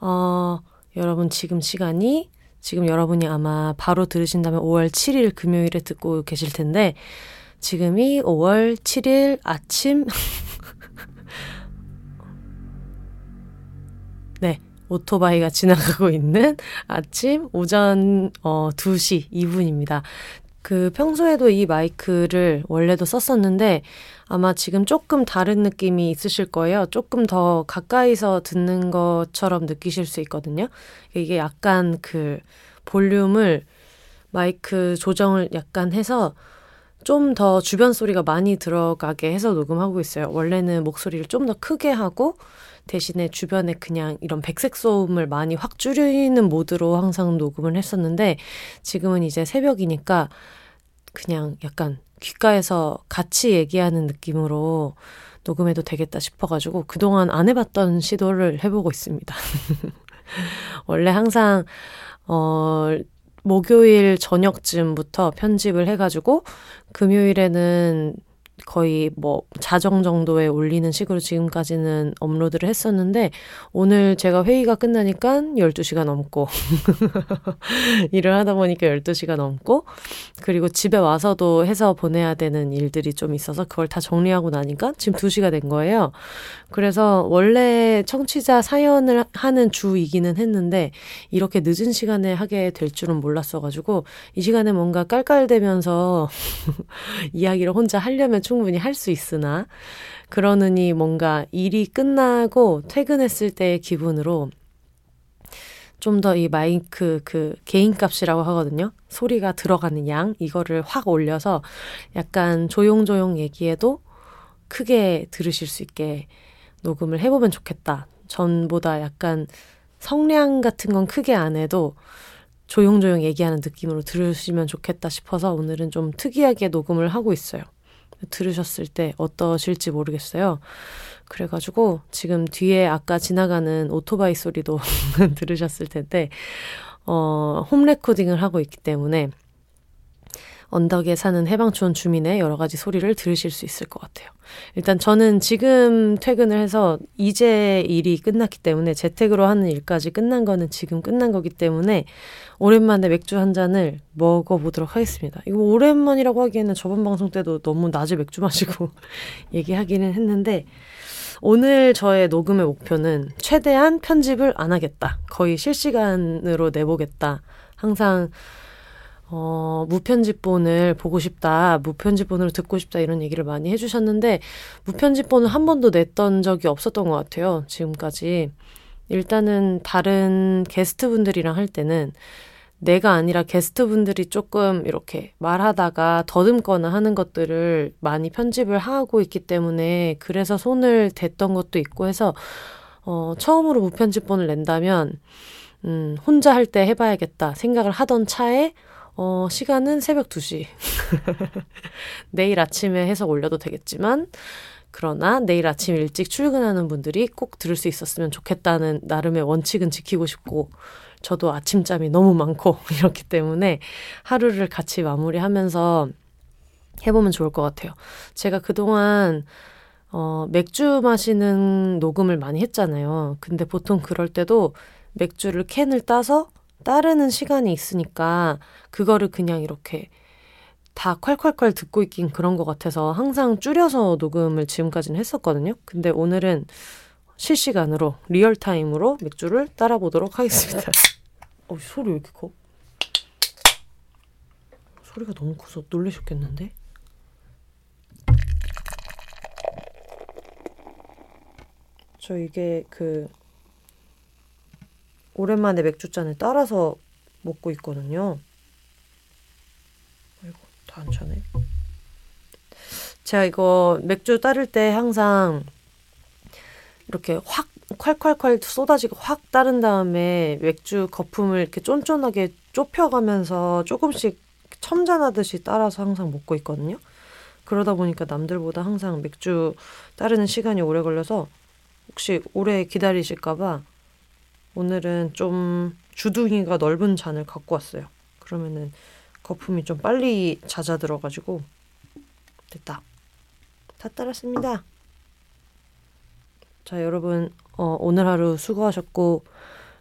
어, 여러분 지금 시간이 지금 여러분이 아마 바로 들으신다면 5월 7일 금요일에 듣고 계실 텐데 지금이 5월 7일 아침 네. 오토바이가 지나가고 있는 아침 오전 어 2시 2분입니다. 그 평소에도 이 마이크를 원래도 썼었는데 아마 지금 조금 다른 느낌이 있으실 거예요. 조금 더 가까이서 듣는 것처럼 느끼실 수 있거든요. 이게 약간 그 볼륨을 마이크 조정을 약간 해서 좀 더 주변 소리가 많이 들어가게 해서 녹음하고 있어요. 원래는 목소리를 좀 더 크게 하고 대신에 주변에 그냥 이런 백색 소음을 많이 확 줄이는 모드로 항상 녹음을 했었는데 지금은 이제 새벽이니까 그냥 약간 귓가에서 같이 얘기하는 느낌으로 녹음해도 되겠다 싶어가지고 그동안 안 해봤던 시도를 해보고 있습니다. 원래 항상, 어, 목요일 저녁쯤부터 편집을 해가지고 금요일에는 거의 뭐 자정 정도에 올리는 식으로 지금까지는 업로드를 했었는데 오늘 제가 회의가 끝나니까 12시가 넘고 일을 하다 보니까 12시가 넘고 그리고 집에 와서도 해서 보내야 되는 일들이 좀 있어서 그걸 다 정리하고 나니까 지금 2시가 된 거예요. 그래서 원래 청취자 사연을 하는 주이기는 했는데 이렇게 늦은 시간에 하게 될 줄은 몰랐어 가지고 이 시간에 뭔가 깔깔대면서 이야기를 혼자 하려면 충분히 할 수 있으나 그러느니 뭔가 일이 끝나고 퇴근했을 때의 기분으로 좀 더 이 마이크 그 개인 값이라고 하거든요. 소리가 들어가는 양 이거를 확 올려서 약간 조용조용 얘기해도 크게 들으실 수 있게 녹음을 해보면 좋겠다. 전보다 약간 성량 같은 건 크게 안 해도 조용조용 얘기하는 느낌으로 들으시면 좋겠다 싶어서 오늘은 좀 특이하게 녹음을 하고 있어요. 들으셨을 때 어떠실지 모르겠어요. 그래가지고 지금 뒤에 아까 지나가는 오토바이 소리도 들으셨을 텐데, 어, 홈 레코딩을 하고 있기 때문에 언덕에 사는 해방촌 주민의 여러 가지 소리를 들으실 수 있을 것 같아요. 일단 저는 지금 퇴근을 해서 이제 일이 끝났기 때문에 재택으로 하는 일까지 끝난 거는 지금 끝난 거기 때문에 오랜만에 맥주 한 잔을 먹어보도록 하겠습니다. 이거 오랜만이라고 하기에는 저번 방송 때도 너무 낮에 맥주 마시고 얘기하기는 했는데 오늘 저의 녹음의 목표는 최대한 편집을 안 하겠다. 거의 실시간으로 내보겠다. 항상 어, 무편집본을 보고 싶다, 무편집본으로 듣고 싶다 이런 얘기를 많이 해주셨는데 무편집본을 한 번도 냈던 적이 없었던 것 같아요. 지금까지. 일단은 다른 게스트분들이랑 할 때는 내가 아니라 게스트분들이 조금 이렇게 말하다가 더듬거나 하는 것들을 많이 편집을 하고 있기 때문에 그래서 손을 댔던 것도 있고 해서 어, 처음으로 무편집본을 낸다면 음, 혼자 할 때 해봐야겠다 생각을 하던 차에 어, 시간은 새벽 2시. 내일 아침에 해서 올려도 되겠지만, 그러나 내일 아침 일찍 출근하는 분들이 꼭 들을 수 있었으면 좋겠다는 나름의 원칙은 지키고 싶고, 저도 아침잠이 너무 많고, 이렇기 때문에 하루를 같이 마무리하면서 해보면 좋을 것 같아요. 제가 그동안 어, 맥주 마시는 녹음을 많이 했잖아요. 근데 보통 그럴 때도 맥주를 캔을 따서 따르는 시간이 있으니까 그거를 그냥 이렇게 다 콸콸콸 듣고 있긴 그런 것 같아서 항상 줄여서 녹음을 지금까지는 했었거든요. 근데 오늘은 실시간으로 real time으로 맥주를 따라 보도록 하겠습니다. 어, 소리 왜 이렇게 커? 소리가 너무 커서 놀라셨겠는데? 저 이게 그 오랜만에 맥주잔을 따라서 먹고 있거든요. 아이고, 다 안 차네. 제가 이거 맥주 따를 때 항상 이렇게 확 콸콸콸 쏟아지고 확 따른 다음에 맥주 거품을 이렇게 쫀쫀하게 좁혀가면서 조금씩 첨잔하듯이 따라서 항상 먹고 있거든요. 그러다 보니까 남들보다 항상 맥주 따르는 시간이 오래 걸려서 혹시 오래 기다리실까봐 오늘은 좀 주둥이가 넓은 잔을 갖고 왔어요. 그러면은 거품이 좀 빨리 잦아 들어가지고 됐다. 다 따랐습니다. 자, 여러분, 어, 오늘 하루 수고하셨고,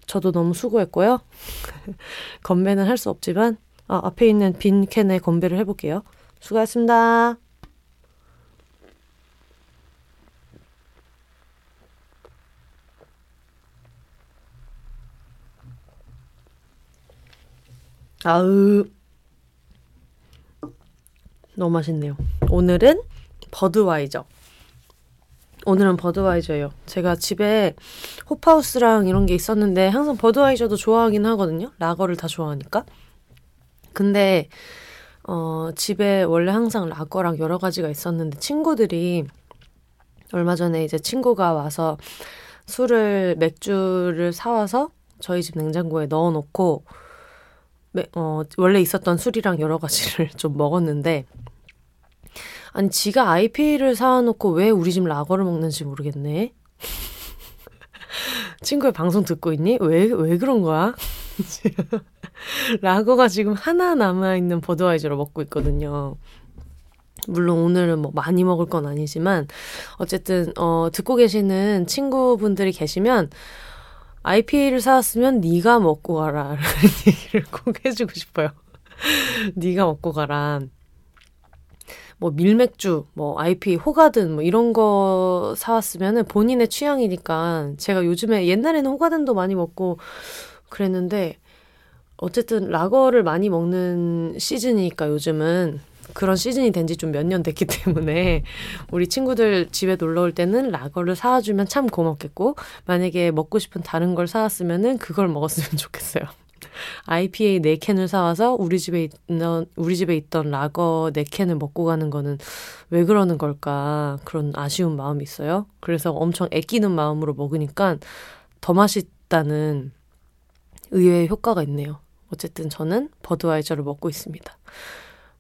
저도 너무 수고했고요. 건배는 할 수 없지만, 아, 앞에 있는 빈 캔에 건배를 해볼게요. 수고하셨습니다. 아으. 너무 맛있네요. 오늘은 버드와이저. 오늘은 버드와이저예요. 제가 집에 호파우스랑 이런 게 있었는데 항상 버드와이저도 좋아하긴 하거든요. 라거를 다 좋아하니까. 근데 어, 집에 원래 항상 라거랑 여러 가지가 있었는데 친구들이 얼마 전에 이제 친구가 와서 술을 맥주를 사 와서 저희 집 냉장고에 넣어 놓고 어, 원래 있었던 술이랑 여러 가지를 좀 먹었는데, 아니, 지가 IPA를 사놓고 왜 우리 집 라거를 먹는지 모르겠네. 친구의 방송 듣고 있니? 왜, 왜 그런 거야? 라거가 지금 하나 남아있는 버드와이저로 먹고 있거든요. 물론 오늘은 뭐 많이 먹을 건 아니지만, 어쨌든, 어, 듣고 계시는 친구분들이 계시면, IPA를 사왔으면 네가 먹고 가라 라는 얘기를 꼭 해주고 싶어요. 네가 먹고 가라. 뭐 밀맥주, 뭐 IPA 호가든 뭐 이런 거 사왔으면은 본인의 취향이니까 제가 요즘에 옛날에는 호가든도 많이 먹고 그랬는데 어쨌든 라거를 많이 먹는 시즌이니까 요즘은 그런 시즌이 된 지 좀 몇 년 됐기 때문에 우리 친구들 집에 놀러 올 때는 라거를 사와주면 참 고맙겠고 만약에 먹고 싶은 다른 걸 사왔으면은 그걸 먹었으면 좋겠어요. IPA 4캔을 사와서 우리 집에 있는, 우리 집에 있던 라거 4캔을 먹고 가는 거는 왜 그러는 걸까 그런 아쉬운 마음이 있어요. 그래서 엄청 애끼는 마음으로 먹으니까 더 맛있다는 의외의 효과가 있네요. 어쨌든 저는 버드와이저를 먹고 있습니다.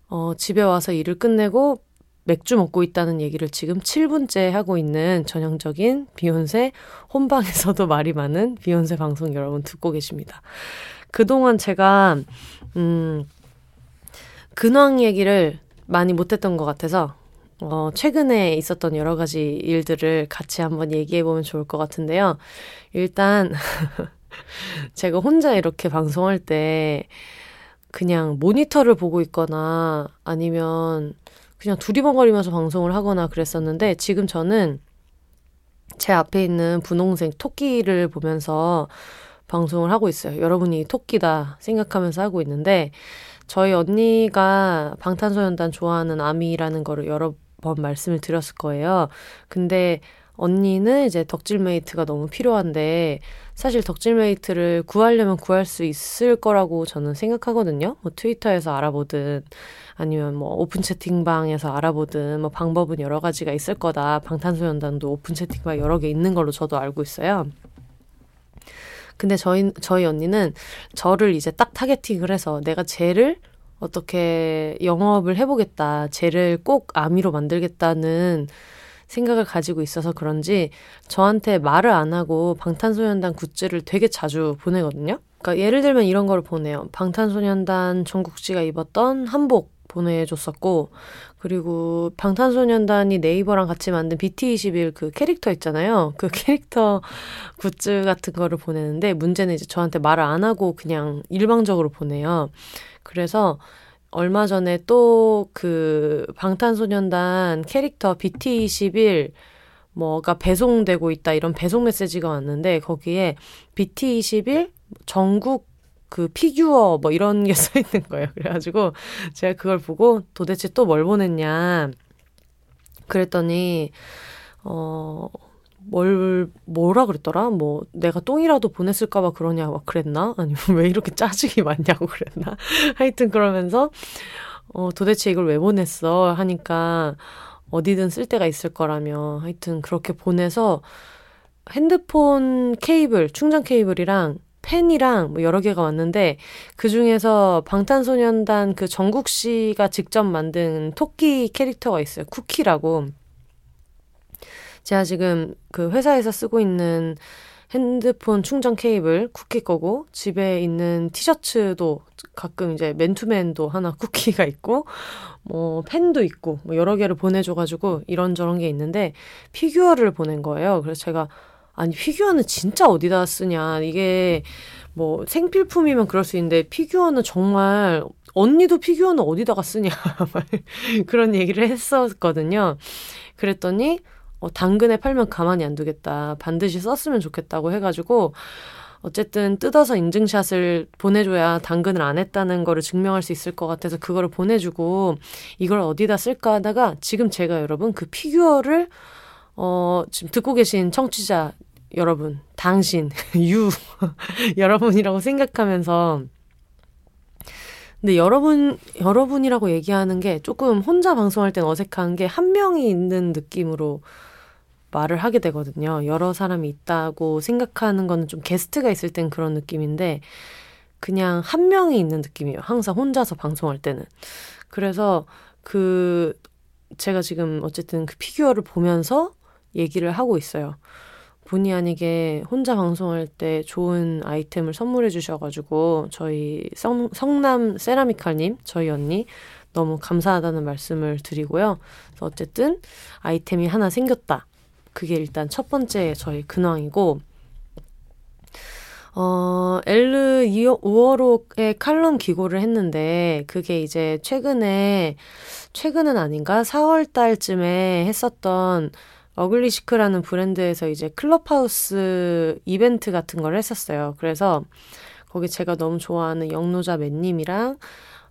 어, 집에 와서 일을 끝내고 맥주 먹고 있다는 얘기를 지금 7분째 하고 있는 전형적인 비욘세 혼방에서도 말이 많은 비욘세 방송 여러분 듣고 계십니다. 그동안 제가 음 근황 얘기를 많이 못했던 것 같아서 어, 최근에 있었던 여러 가지 일들을 같이 한번 얘기해 보면 좋을 것 같은데요. 일단 제가 혼자 이렇게 방송할 때 그냥 모니터를 보고 있거나 아니면 그냥 두리번거리면서 방송을 하거나 그랬었는데 지금 저는 제 앞에 있는 분홍색 토끼를 보면서 방송을 하고 있어요. 여러분이 토끼다 생각하면서 하고 있는데 저희 언니가 방탄소년단 좋아하는 아미라는 거를 여러 번 말씀을 드렸을 거예요. 근데 언니는 이제 덕질 mate가 너무 필요한데 사실 덕질 mate를 구하려면 구할 수 있을 거라고 저는 생각하거든요. 뭐 트위터에서 알아보든 아니면 뭐 오픈 채팅방에서 알아보든 뭐 방법은 여러 가지가 있을 거다. 방탄소년단도 오픈 채팅방 여러 개 있는 걸로 저도 알고 있어요. 근데 저희 저희 언니는 저를 이제 딱 targeting을 해서 내가 쟤를 어떻게 영업을 해보겠다. 쟤를 꼭 아미로 만들겠다는 생각을 가지고 있어서 그런지 저한테 말을 안 하고 방탄소년단 굿즈를 되게 자주 보내거든요. 그러니까 예를 들면 이런 거를 보내요. 방탄소년단 정국씨가 입었던 한복 보내줬었고, 그리고 방탄소년단이 네이버랑 같이 만든 BT21 그 캐릭터 있잖아요. 그 캐릭터 굿즈 같은 거를 보내는데, 문제는 이제 저한테 말을 안 하고 그냥 일방적으로 보내요. 그래서 얼마 전에 또 그 방탄소년단 캐릭터 BT21 뭐가 배송되고 있다 이런 배송 메시지가 왔는데 거기에 BT21 전국 그 피규어 뭐 이런 게 써 있는 거예요. 그래가지고 제가 그걸 보고 도대체 또 뭘 보냈냐 그랬더니 어 뭘, 뭐라 그랬더라? 뭐, 내가 똥이라도 보냈을까 봐 그러냐, 막 그랬나? 아니면 왜 이렇게 짜증이 많냐고 그랬나? 하여튼 그러면서, 어, 도대체 이걸 왜 보냈어? 하니까, 어디든 쓸 데가 있을 거라며. 하여튼 그렇게 보내서, 핸드폰 케이블, 충전 케이블이랑 펜이랑 뭐 여러 개가 왔는데 그 중에서 방탄소년단 그 정국 씨가 직접 만든 토끼 캐릭터가 있어요. 쿠키라고. 제가 지금 그 회사에서 쓰고 있는 핸드폰 충전 케이블 쿠키 거고 집에 있는 티셔츠도 가끔 이제 맨투맨도 하나 쿠키가 있고 뭐 펜도 있고 뭐 여러 개를 보내줘가지고 이런저런 게 있는데 피규어를 보낸 거예요. 그래서 제가 아니 피규어는 진짜 어디다 쓰냐 이게 뭐 생필품이면 그럴 수 있는데 피규어는 정말 언니도 피규어는 어디다가 쓰냐 그런 얘기를 했었거든요. 그랬더니 어, 당근에 팔면 가만히 안 두겠다. 반드시 썼으면 좋겠다고 해가지고 어쨌든 뜯어서 인증샷을 보내줘야 당근을 안 했다는 거를 증명할 수 있을 것 같아서 그거를 보내주고 이걸 어디다 쓸까 하다가 지금 제가 여러분 그 피규어를 어, 지금 듣고 계신 청취자 여러분, 당신, 유, 여러분이라고 생각하면서 근데 여러분, 여러분이라고 얘기하는 게 조금 혼자 방송할 땐 어색한 게 한 명이 있는 느낌으로 말을 하게 되거든요. 여러 사람이 있다고 생각하는 거는 좀 게스트가 있을 땐 그런 느낌인데 그냥 한 명이 있는 느낌이에요. 항상 혼자서 방송할 때는. 그래서 그 제가 지금 어쨌든 그 피규어를 보면서 얘기를 하고 있어요. 본의 아니게 혼자 방송할 때 좋은 아이템을 선물해 주셔가지고 저희 성, 성남 세라미칼님 저희 언니 너무 감사하다는 말씀을 드리고요. 어쨌든 아이템이 하나 생겼다. 그게 일단 첫 번째 저희 근황이고, 어, 엘르 5월호의 칼럼 기고를 했는데, 그게 이제 최근에, 최근은 아닌가? 4월 달쯤에 했었던 어글리시크라는 브랜드에서 이제 클럽하우스 이벤트 같은 걸 했었어요. 그래서 거기 제가 너무 좋아하는 영노자 맷님이랑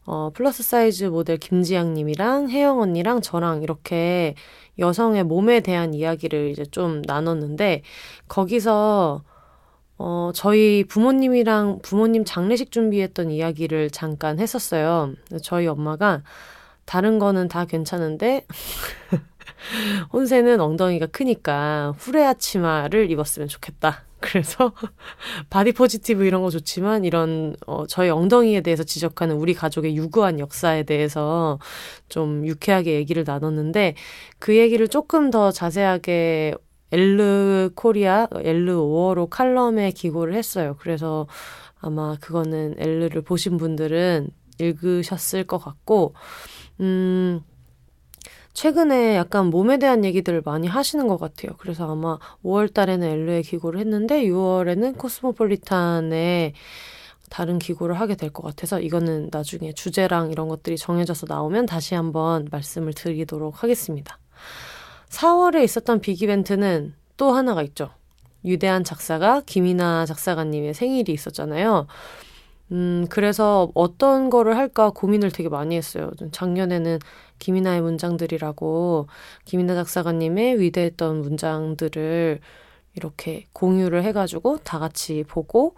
어, 플러스 사이즈 모델 김지양님이랑 혜영 언니랑 저랑 이렇게 여성의 몸에 대한 이야기를 이제 좀 나눴는데 거기서 어, 저희 부모님이랑 부모님 장례식 준비했던 이야기를 잠깐 했었어요. 저희 엄마가 다른 거는 다 괜찮은데 비혼세는 엉덩이가 크니까 플레어 치마를 입었으면 좋겠다. 그래서 body positive 이런 거 좋지만 이런 어 저희 엉덩이에 대해서 지적하는 우리 가족의 유구한 역사에 대해서 좀 유쾌하게 얘기를 나눴는데 그 얘기를 조금 더 자세하게 엘르 코리아 엘르 오어로 칼럼에 기고를 했어요. 그래서 아마 그거는 엘르를 보신 분들은 읽으셨을 것 같고 음 최근에 약간 몸에 대한 얘기들을 많이 하시는 것 같아요. 그래서 아마 5월 달에는 엘루에 기고를 했는데 6월에는 코스모폴리탄에 다른 기고를 하게 될 것 같아서 이거는 나중에 주제랑 이런 것들이 정해져서 나오면 다시 한번 말씀을 드리도록 하겠습니다. 4월에 있었던 빅 이벤트는 또 하나가 있죠. 유대한 작사가 김이나 작사가님의 생일이 있었잖아요. 음, 그래서 어떤 거를 할까 고민을 되게 많이 했어요. 작년에는 김이나의 문장들이라고 김이나 작사가님의 위대했던 문장들을 이렇게 공유를 해가지고 다 같이 보고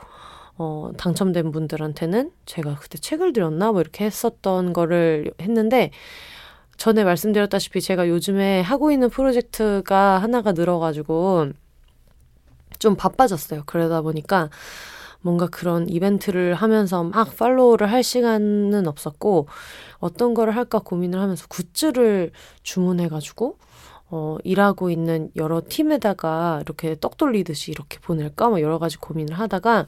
어, 당첨된 분들한테는 제가 그때 책을 드렸나 뭐 이렇게 했었던 거를 했는데 전에 말씀드렸다시피 제가 요즘에 하고 있는 프로젝트가 하나가 늘어가지고 좀 바빠졌어요. 그러다 보니까 뭔가 그런 이벤트를 하면서 막 팔로우를 할 시간은 없었고 어떤 거를 할까 고민을 하면서 굿즈를 주문해가지고 어, 일하고 있는 여러 팀에다가 이렇게 떡 돌리듯이 이렇게 보낼까? 뭐 여러 가지 고민을 하다가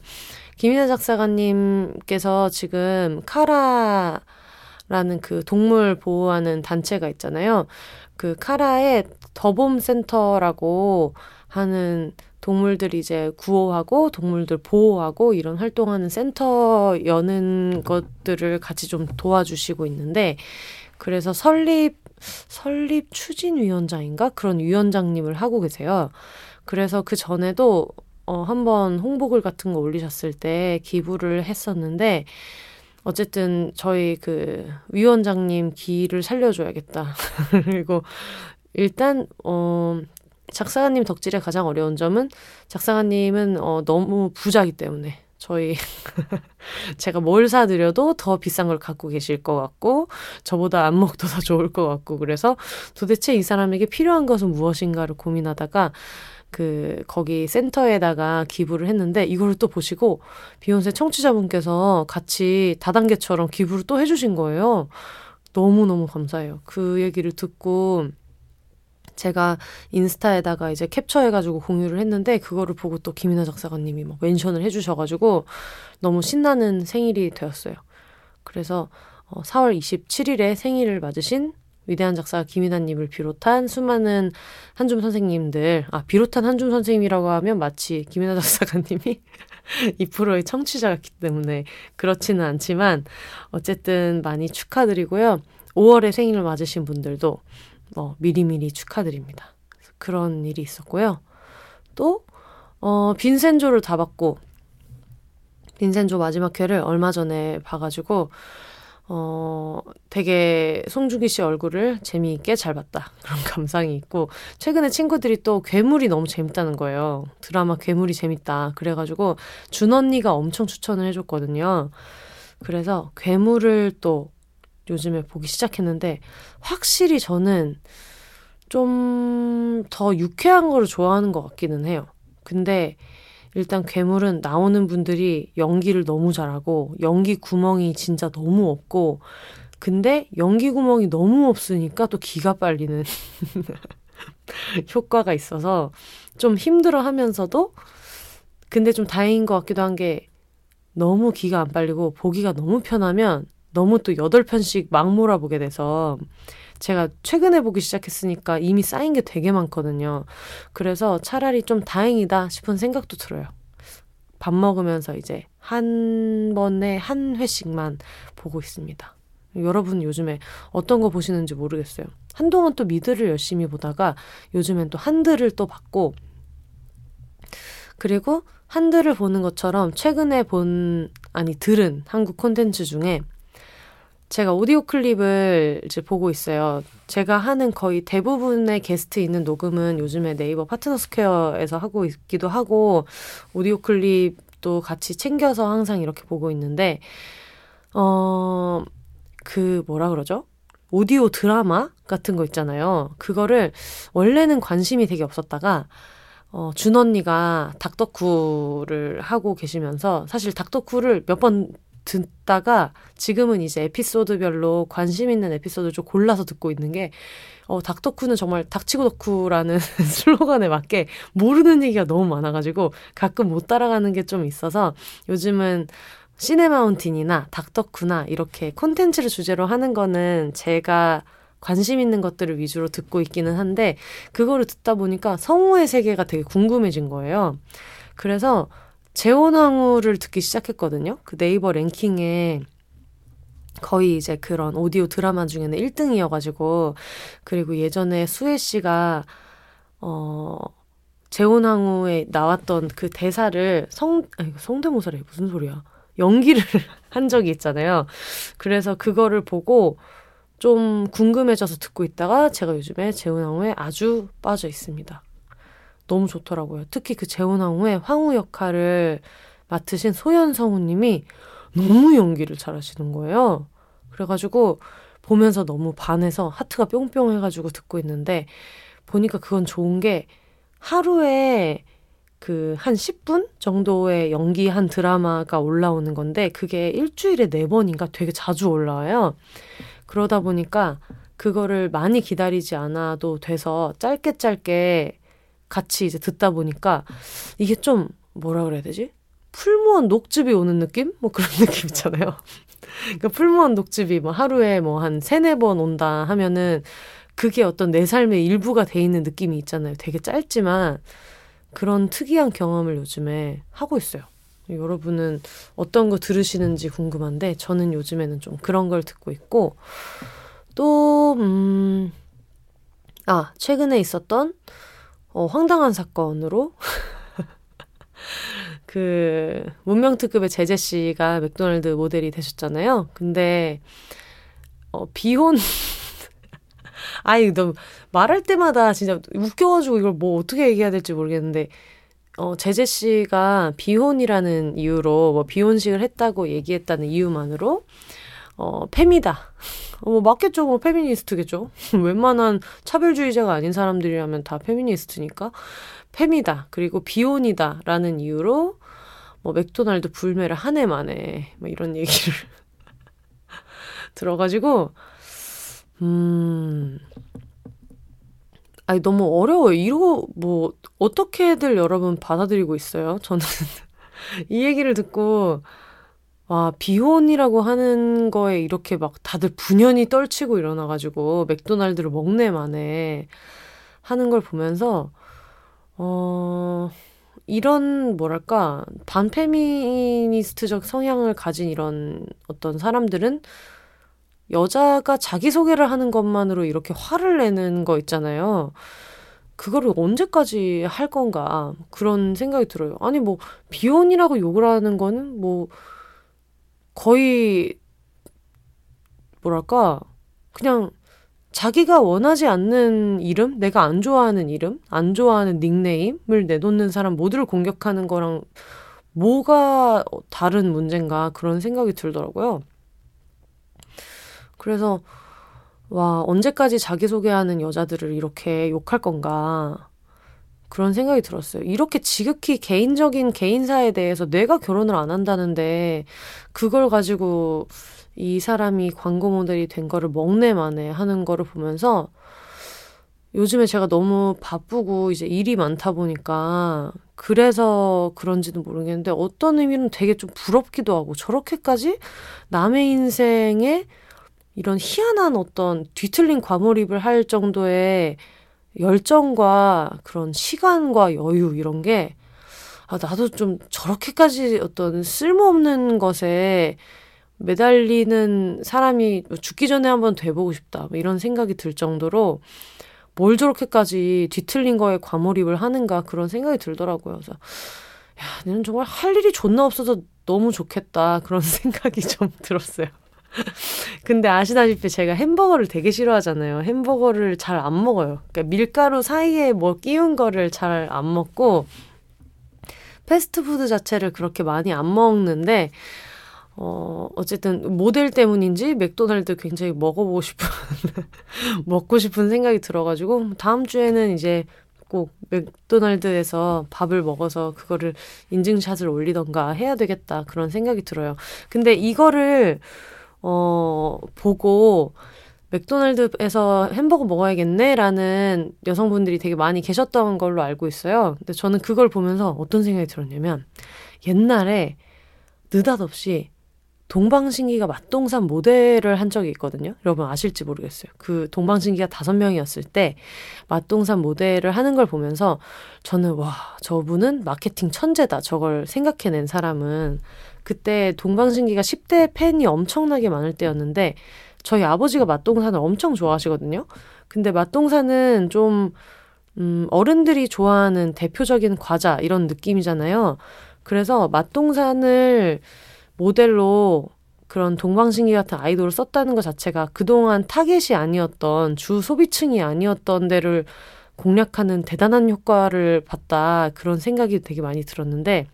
김인하 작사가님께서 지금 카라 라는 그 동물 보호하는 단체가 있잖아요. 그 카라의 더봄 센터라고 하는 동물들 이제 구호하고 동물들 보호하고 이런 활동하는 센터 여는 것들을 같이 좀 도와주시고 있는데 그래서 설립 설립 추진위원장인가 그런 위원장님을 하고 계세요. 그래서 그 전에도 어 한번 홍보글 같은 거 올리셨을 때 기부를 했었는데 어쨌든 저희 그 위원장님 기를 살려줘야겠다. 그리고 일단 어 작사가님 덕질의 가장 어려운 점은 작사가님은 어, 너무 부자기 때문에 저희 제가 뭘 사드려도 더 비싼 걸 갖고 계실 것 같고 저보다 안 먹도 더 좋을 것 같고 그래서 도대체 이 사람에게 필요한 것은 무엇인가를 고민하다가 그 거기 센터에다가 기부를 했는데 이거를 또 보시고 비욘세 청취자분께서 같이 다단계처럼 기부를 또 해주신 거예요. 너무너무 감사해요. 그 얘기를 듣고 제가 인스타에다가 이제 캡처해가지고 공유를 했는데 그거를 보고 또 김이나 작사가님이 막 멘션을 해주셔가지고 너무 신나는 생일이 되었어요. 그래서 4월 어, 27일에 생일을 맞으신 위대한 작가 김이나님을 비롯한 수많은 한줌 선생님들, 아, 비롯한 한줌 선생님이라고 하면 마치 김이나 작가님이 이 프로의 청취자였기 때문에 그렇지는 않지만 어쨌든 많이 축하드리고요. 5월에 생일을 맞으신 분들도 어, 미리미리 축하드립니다. 그런 일이 있었고요. 또, 어, 빈센조를 다 봤고, 빈센조 마지막 회를 얼마 전에 봐가지고, 어, 되게 송중기 씨 얼굴을 재미있게 잘 봤다. 그런 감상이 있고, 최근에 친구들이 또 괴물이 너무 재밌다는 거예요. 드라마 괴물이 재밌다. 그래가지고, 준 언니가 엄청 추천을 해줬거든요. 그래서 괴물을 또 요즘에 보기 시작했는데, 확실히 저는 좀 더 유쾌한 거를 좋아하는 것 같기는 해요. 근데, 일단 괴물은 나오는 분들이 연기를 너무 잘하고 연기 구멍이 진짜 너무 없고 근데 연기 구멍이 너무 없으니까 또 기가 빨리는 효과가 있어서 좀 힘들어 하면서도 근데 좀 다행인 것 같기도 한 게 너무 기가 안 빨리고 보기가 너무 편하면 너무 또 8편씩 막 몰아보게 돼서 제가 최근에 보기 시작했으니까 이미 쌓인 게 되게 많거든요. 그래서 차라리 좀 다행이다 싶은 생각도 들어요. 밥 먹으면서 이제 한 번에 한 회씩만 보고 있습니다. 여러분 요즘에 어떤 거 보시는지 모르겠어요. 한동안 또 미드를 열심히 보다가 요즘엔 또 한들을 또 봤고 그리고 한들을 보는 것처럼 최근에 본 아니 들은 한국 콘텐츠 중에 제가 오디오 클립을 이제 보고 있어요. 제가 하는 거의 대부분의 게스트 있는 녹음은 요즘에 네이버 파트너 스퀘어에서 하고 있기도 하고 오디오 클립도 같이 챙겨서 항상 이렇게 보고 있는데 어, 그 뭐라 그러죠? 오디오 드라마 같은 거 있잖아요. 그거를 원래는 관심이 되게 없었다가 어, 준 언니가 닥터쿠를 하고 계시면서 사실 닥터쿠를 몇번 듣다가 지금은 이제 에피소드별로 관심 있는 에피소드를 좀 골라서 듣고 있는 게 어, 닥터쿠는 정말 닥치고 덕후라는 슬로건에 맞게 모르는 얘기가 너무 많아가지고 가끔 못 따라가는 게 좀 있어서 요즘은 시네마운틴이나 닥터쿠나 이렇게 콘텐츠를 주제로 하는 거는 제가 관심 있는 것들을 위주로 듣고 있기는 한데 그거를 듣다 보니까 성우의 세계가 되게 궁금해진 거예요. 그래서 재혼왕후를 듣기 시작했거든요. 그 네이버 랭킹에 거의 이제 그런 오디오 드라마 중에는 1등이어가지고, 그리고 예전에 수혜 씨가, 어, 재혼왕후에 나왔던 그 대사를 성, 아니, 성대모사래. 무슨 소리야. 연기를 한 적이 있잖아요. 그래서 그거를 보고 좀 궁금해져서 듣고 있다가 제가 요즘에 재혼왕후에 아주 빠져 있습니다. 너무 좋더라고요. 특히 그 재혼왕후의 황후 역할을 맡으신 소연 성우님이 너무 연기를 잘하시는 거예요. 그래가지고 보면서 너무 반해서 하트가 뿅뿅 해가지고 듣고 있는데 보니까 그건 좋은 게 하루에 그 한 10분 정도의 연기한 드라마가 올라오는 건데 그게 일주일에 4번인가 되게 자주 올라와요. 그러다 보니까 그거를 많이 기다리지 않아도 돼서 짧게 짧게 같이 이제 듣다 보니까 이게 좀 뭐라 그래야 되지? 풀무원 녹즙이 오는 느낌? 뭐 그런 느낌 있잖아요. 그러니까 풀무원 녹즙이 뭐 하루에 뭐 한 세네 번 온다 하면은 그게 어떤 내 삶의 일부가 돼 있는 느낌이 있잖아요. 되게 짧지만 그런 특이한 경험을 요즘에 하고 있어요. 여러분은 어떤 거 들으시는지 궁금한데 저는 요즘에는 좀 그런 걸 듣고 있고 또 음, 아, 최근에 있었던 어, 황당한 사건으로 그 문명특급의 제재 씨가 맥도날드 모델이 되셨잖아요. 근데 어, 비혼 아이 너 말할 때마다 진짜 웃겨가지고 이걸 뭐 어떻게 얘기해야 될지 모르겠는데 어, 제재 씨가 비혼이라는 이유로 뭐 비혼식을 했다고 얘기했다는 이유만으로 어, 페미다. 뭐 맞겠죠. 뭐 페미니스트겠죠. 웬만한 차별주의자가 아닌 사람들이라면 다 페미니스트니까. 페미다. 그리고 비혼이다. 라는 이유로 뭐 맥도날드 불매를 한 해 만에 뭐 이런 얘기를 들어가지고 음 아니 너무 어려워요. 이거 뭐 어떻게들 여러분 받아들이고 있어요? 저는 이 얘기를 듣고 와 비혼이라고 하는 거에 이렇게 막 다들 분연히 떨치고 일어나가지고 맥도날드를 먹네 만에 하는 걸 보면서 어 이런 뭐랄까 반페미니스트적 성향을 가진 이런 어떤 사람들은 여자가 자기소개를 하는 것만으로 이렇게 화를 내는 거 있잖아요. 그거를 언제까지 할 건가 그런 생각이 들어요. 아니 뭐 비혼이라고 욕을 하는 거는 뭐 거의 뭐랄까 그냥 자기가 원하지 않는 이름, 내가 안 좋아하는 이름, 안 좋아하는 닉네임을 내놓는 사람 모두를 공격하는 거랑 뭐가 다른 문제인가 그런 생각이 들더라고요. 그래서 와 언제까지 자기소개하는 여자들을 이렇게 욕할 건가 그런 생각이 들었어요. 이렇게 지극히 개인적인 개인사에 대해서 내가 결혼을 안 한다는데 그걸 가지고 이 사람이 광고 모델이 된 거를 먹네 만에 하는 거를 보면서 요즘에 제가 너무 바쁘고 이제 일이 많다 보니까 그래서 그런지도 모르겠는데 어떤 의미는 되게 좀 부럽기도 하고 저렇게까지 남의 인생에 이런 희한한 어떤 뒤틀린 과몰입을 할 정도의 열정과 그런 시간과 여유 이런 게 아, 나도 좀 저렇게까지 어떤 쓸모없는 것에 매달리는 사람이 죽기 전에 한번 돼보고 싶다. 뭐 이런 생각이 들 정도로 뭘 저렇게까지 뒤틀린 거에 과몰입을 하는가 그런 생각이 들더라고요. 그래서 야, 너는 정말 할 일이 존나 없어서 너무 좋겠다. 그런 생각이 좀 들었어요. 근데 아시다시피 제가 햄버거를 되게 싫어하잖아요. 햄버거를 잘 안 먹어요. 그러니까 밀가루 사이에 뭐 끼운 거를 잘 안 먹고 패스트푸드 자체를 그렇게 많이 안 먹는데 어, 어쨌든 모델 때문인지 맥도날드 굉장히 먹어보고 싶은, 먹고 싶은 생각이 들어가지고, 다음 주에는 이제 꼭 맥도날드에서 밥을 먹어서 그거를 인증샷을 올리던가 해야 되겠다. 그런 생각이 들어요. 근데 이거를, 어, 보고 맥도날드에서 햄버거 먹어야겠네? 라는 여성분들이 되게 많이 계셨던 걸로 알고 있어요. 근데 저는 그걸 보면서 어떤 생각이 들었냐면, 옛날에 느닷없이 동방신기가 맛동산 모델을 한 적이 있거든요. 여러분 아실지 모르겠어요. 그 동방신기가 다섯 명이었을 때 맛동산 모델을 하는 걸 보면서 저는 와, 저분은 마케팅 천재다. 저걸 생각해낸 사람은 그때 동방신기가 10대 팬이 엄청나게 많을 때였는데 저희 아버지가 맛동산을 엄청 좋아하시거든요. 근데 맛동산은 좀 음, 어른들이 좋아하는 대표적인 과자 이런 느낌이잖아요. 그래서 맛동산을 모델로 그런 동방신기 같은 아이돌을 썼다는 것 자체가 그동안 타겟이 아니었던 주 소비층이 아니었던 데를 공략하는 대단한 효과를 봤다. 그런 생각이 되게 많이 들었는데,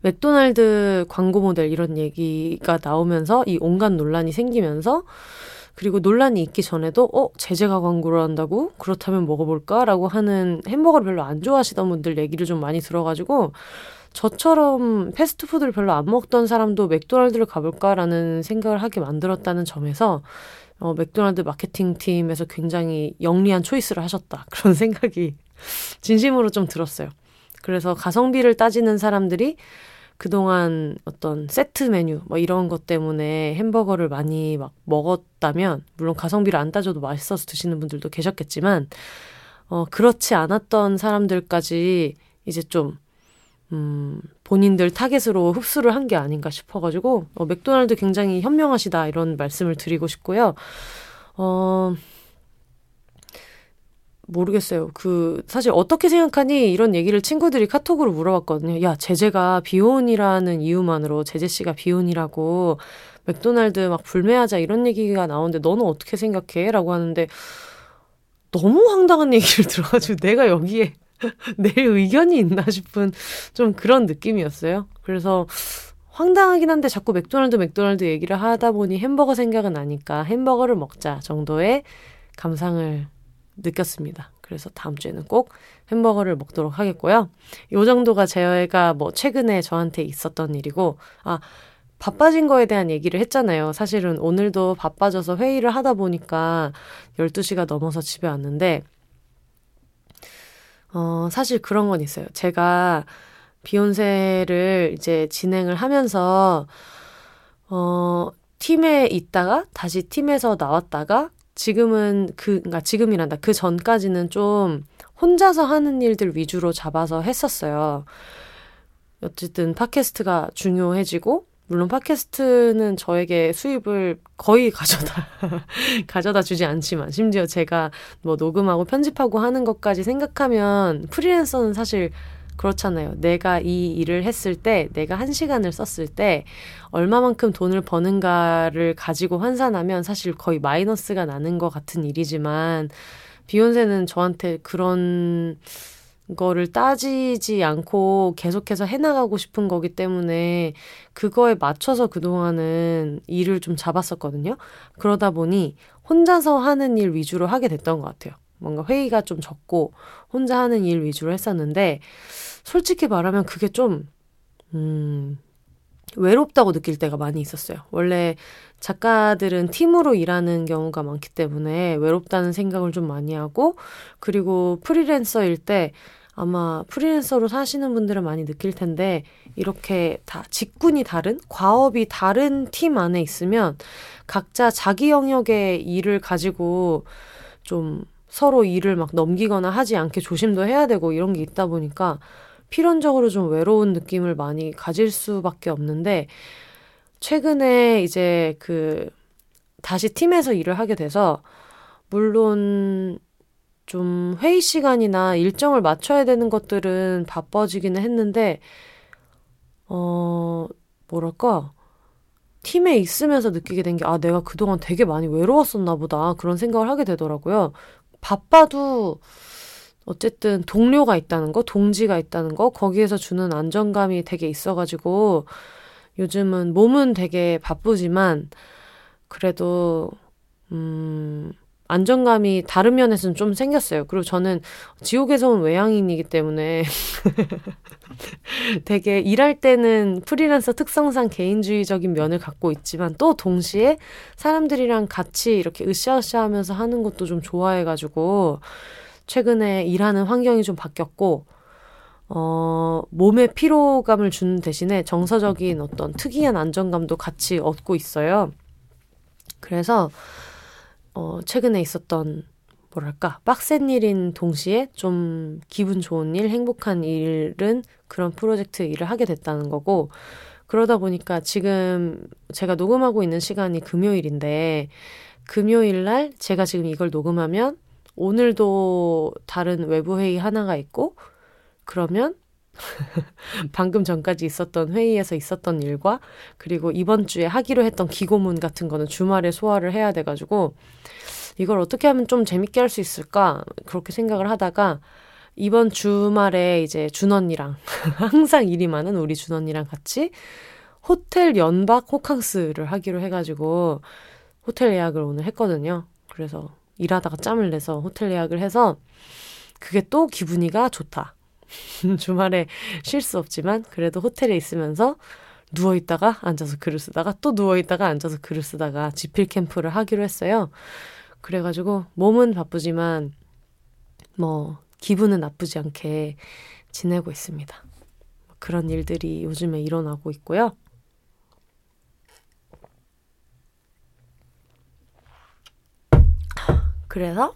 맥도날드 광고 모델 이런 얘기가 나오면서 이 온갖 논란이 생기면서 그리고 논란이 있기 전에도 어 제재가 광고를 한다고 그렇다면 먹어볼까라고 하는 햄버거를 별로 안 좋아하시던 분들 얘기를 좀 많이 들어가지고 저처럼 패스트푸드를 별로 안 먹던 사람도 맥도날드를 가볼까라는 생각을 하게 만들었다는 점에서 어, 맥도날드 마케팅 팀에서 굉장히 영리한 choice를 하셨다. 그런 생각이 진심으로 좀 들었어요. 그래서 가성비를 따지는 사람들이 그동안 어떤 세트 메뉴 뭐 이런 것 때문에 햄버거를 많이 막 먹었다면 물론 가성비를 안 따져도 맛있어서 드시는 분들도 계셨겠지만 어 그렇지 않았던 사람들까지 이제 좀 음, 본인들 타겟으로 흡수를 한 게 아닌가 싶어가지고, 어, 맥도날드 굉장히 현명하시다, 이런 말씀을 드리고 싶고요. 어, 모르겠어요. 그, 사실 어떻게 생각하니? 이런 얘기를 친구들이 카톡으로 물어봤거든요. 야, 재재가 비혼이라는 이유만으로, 재재 씨가 비혼이라고, 맥도날드 막 불매하자 이런 얘기가 나오는데, 너는 어떻게 생각해? 라고 하는데, 너무 황당한 얘기를 들어가지고, 내가 여기에 내 의견이 있나 싶은 좀 그런 느낌이었어요. 그래서 황당하긴 한데 자꾸 맥도날드 맥도날드 얘기를 하다 보니 햄버거 생각은 나니까 햄버거를 먹자 정도의 감상을 느꼈습니다. 그래서 다음 주에는 꼭 햄버거를 먹도록 하겠고요. 요 정도가 제가 뭐 최근에 저한테 있었던 일이고, 아, 바빠진 거에 대한 얘기를 했잖아요. 사실은 오늘도 바빠져서 회의를 하다 보니까 12시가 넘어서 집에 왔는데, 어, 사실 그런 건 있어요. 제가 비욘세를 이제 진행을 하면서, 어, 팀에 있다가 다시 팀에서 나왔다가 지금은 그, 그니까 지금이란다. 그 전까지는 좀 혼자서 하는 일들 위주로 잡아서 했었어요. 어쨌든 팟캐스트가 중요해지고, 물론 팟캐스트는 저에게 수입을 거의 가져다, 가져다 주지 않지만, 심지어 제가 뭐 녹음하고 편집하고 하는 것까지 생각하면 프리랜서는 사실 그렇잖아요. 내가 이 일을 했을 때, 내가 한 시간을 썼을 때, 얼마만큼 돈을 버는가를 가지고 환산하면 사실 거의 마이너스가 나는 것 같은 일이지만, 비욘세는 저한테 그런 거를 따지지 않고 계속해서 해나가고 싶은 거기 때문에 그거에 맞춰서 그동안은 일을 좀 잡았었거든요. 그러다 보니 혼자서 하는 일 위주로 하게 됐던 것 같아요. 뭔가 회의가 좀 적고 혼자 하는 일 위주로 했었는데 솔직히 말하면 그게 좀, 음, 외롭다고 느낄 때가 많이 있었어요. 원래 작가들은 팀으로 일하는 경우가 많기 때문에 외롭다는 생각을 좀 많이 하고, 그리고 프리랜서일 때 아마 프리랜서로 사시는 분들은 많이 느낄 텐데, 이렇게 다 직군이 다른, 과업이 다른 팀 안에 있으면 각자 자기 영역의 일을 가지고 좀 서로 일을 막 넘기거나 하지 않게 조심도 해야 되고 이런 게 있다 보니까 필연적으로 좀 외로운 느낌을 많이 가질 수밖에 없는데, 최근에 이제 그, 다시 팀에서 일을 하게 돼서, 물론 좀 회의 시간이나 일정을 맞춰야 되는 것들은 바빠지기는 했는데, 어, 뭐랄까, 팀에 있으면서 느끼게 된 게, 아, 내가 그동안 되게 많이 외로웠었나 보다. 그런 생각을 하게 되더라고요. 바빠도, 어쨌든 동료가 있다는 거, 동지가 있다는 거, 거기에서 주는 안정감이 되게 있어가지고 요즘은 몸은 되게 바쁘지만 그래도, 음, 안정감이 다른 면에서는 좀 생겼어요. 그리고 저는 지옥에서 온 외향인이기 때문에 되게 일할 때는 프리랜서 특성상 개인주의적인 면을 갖고 있지만 또 동시에 사람들이랑 같이 이렇게 으쌰으쌰 하면서 하는 것도 좀 좋아해가지고 최근에 일하는 환경이 좀 바뀌었고, 어, 몸에 피로감을 주는 대신에 정서적인 어떤 특이한 안정감도 같이 얻고 있어요. 그래서, 어, 최근에 있었던, 뭐랄까, 빡센 일인 동시에 좀 기분 좋은 일, 행복한 일은 그런 프로젝트 일을 하게 됐다는 거고, 그러다 보니까 지금 제가 녹음하고 있는 시간이 금요일인데, 금요일 날 제가 지금 이걸 녹음하면 오늘도 다른 외부 회의 하나가 있고, 그러면 방금 전까지 있었던 회의에서 있었던 일과 그리고 이번 주에 하기로 했던 기고문 같은 거는 주말에 소화를 해야 돼가지고 이걸 어떻게 하면 좀 재밌게 할 수 있을까 그렇게 생각을 하다가 이번 주말에 이제 준 언니랑 항상 일이 많은 우리 준 언니랑 같이 호텔 연박 호캉스를 하기로 해가지고 호텔 예약을 오늘 했거든요. 그래서 일하다가 짬을 내서 호텔 예약을 해서 그게 또 기분이가 좋다. 주말에 쉴 수 없지만 그래도 호텔에 있으면서 누워 있다가 앉아서 글을 쓰다가 또 누워 있다가 앉아서 글을 쓰다가 지필 캠프를 하기로 했어요. 그래가지고 몸은 바쁘지만 뭐 기분은 나쁘지 않게 지내고 있습니다. 그런 일들이 요즘에 일어나고 있고요. 그래서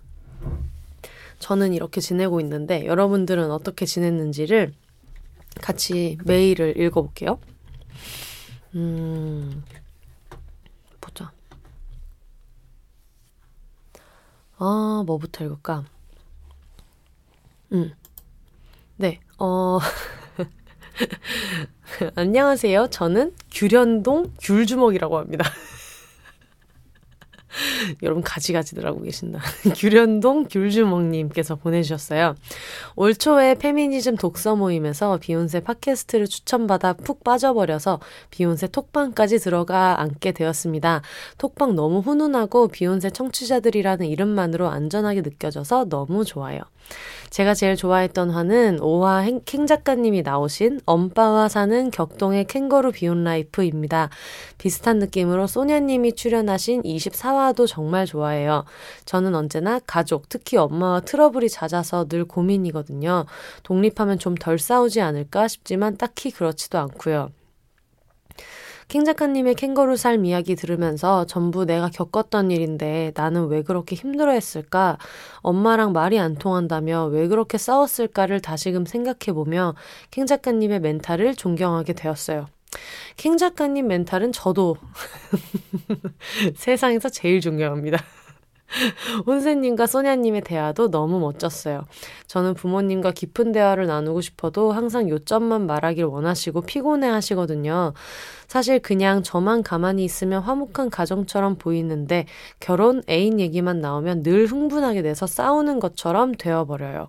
저는 이렇게 지내고 있는데 여러분들은 어떻게 지냈는지를 같이 메일을 읽어볼게요. 음, 보자. 아, 뭐부터 읽을까? 음, 네, 어, 안녕하세요. 저는 규련동 귤주먹이라고 합니다. 여러분 가지가지들 하고 계신다. 규련동 귤주먹님께서 보내주셨어요. 올 초에 페미니즘 독서 모임에서 비욘세 팟캐스트를 추천받아 푹 빠져버려서 비욘세 톡방까지 들어가 앉게 되었습니다. 톡방 너무 훈훈하고 비혼세 청취자들이라는 이름만으로 안전하게 느껴져서 너무 좋아요. 제가 제일 좋아했던 화는 오화 캥 작가님이 나오신 엄빠와 사는 격동의 캥거루 비혼 life입니다. 비슷한 느낌으로 소냐님이 출연하신 24화도 정말 좋아해요. 저는 언제나 가족, 특히 엄마와 트러블이 잦아서 늘 고민이거든요. 독립하면 좀 덜 싸우지 않을까 싶지만 딱히 그렇지도 않고요. 킹 작가님의 캥거루 삶 이야기 들으면서 전부 내가 겪었던 일인데 나는 왜 그렇게 힘들어 했을까? 엄마랑 말이 안 통한다며 왜 그렇게 싸웠을까를 다시금 생각해보며 킹 작가님의 멘탈을 존경하게 되었어요. 킹 작가님 멘탈은 저도 세상에서 제일 존경합니다. 혼세님과 소냐님의 대화도 너무 멋졌어요. 저는 부모님과 깊은 대화를 나누고 싶어도 항상 요점만 말하길 원하시고 피곤해 하시거든요. 사실 그냥 저만 가만히 있으면 화목한 가정처럼 보이는데 결혼 애인 얘기만 나오면 늘 흥분하게 돼서 싸우는 것처럼 되어버려요.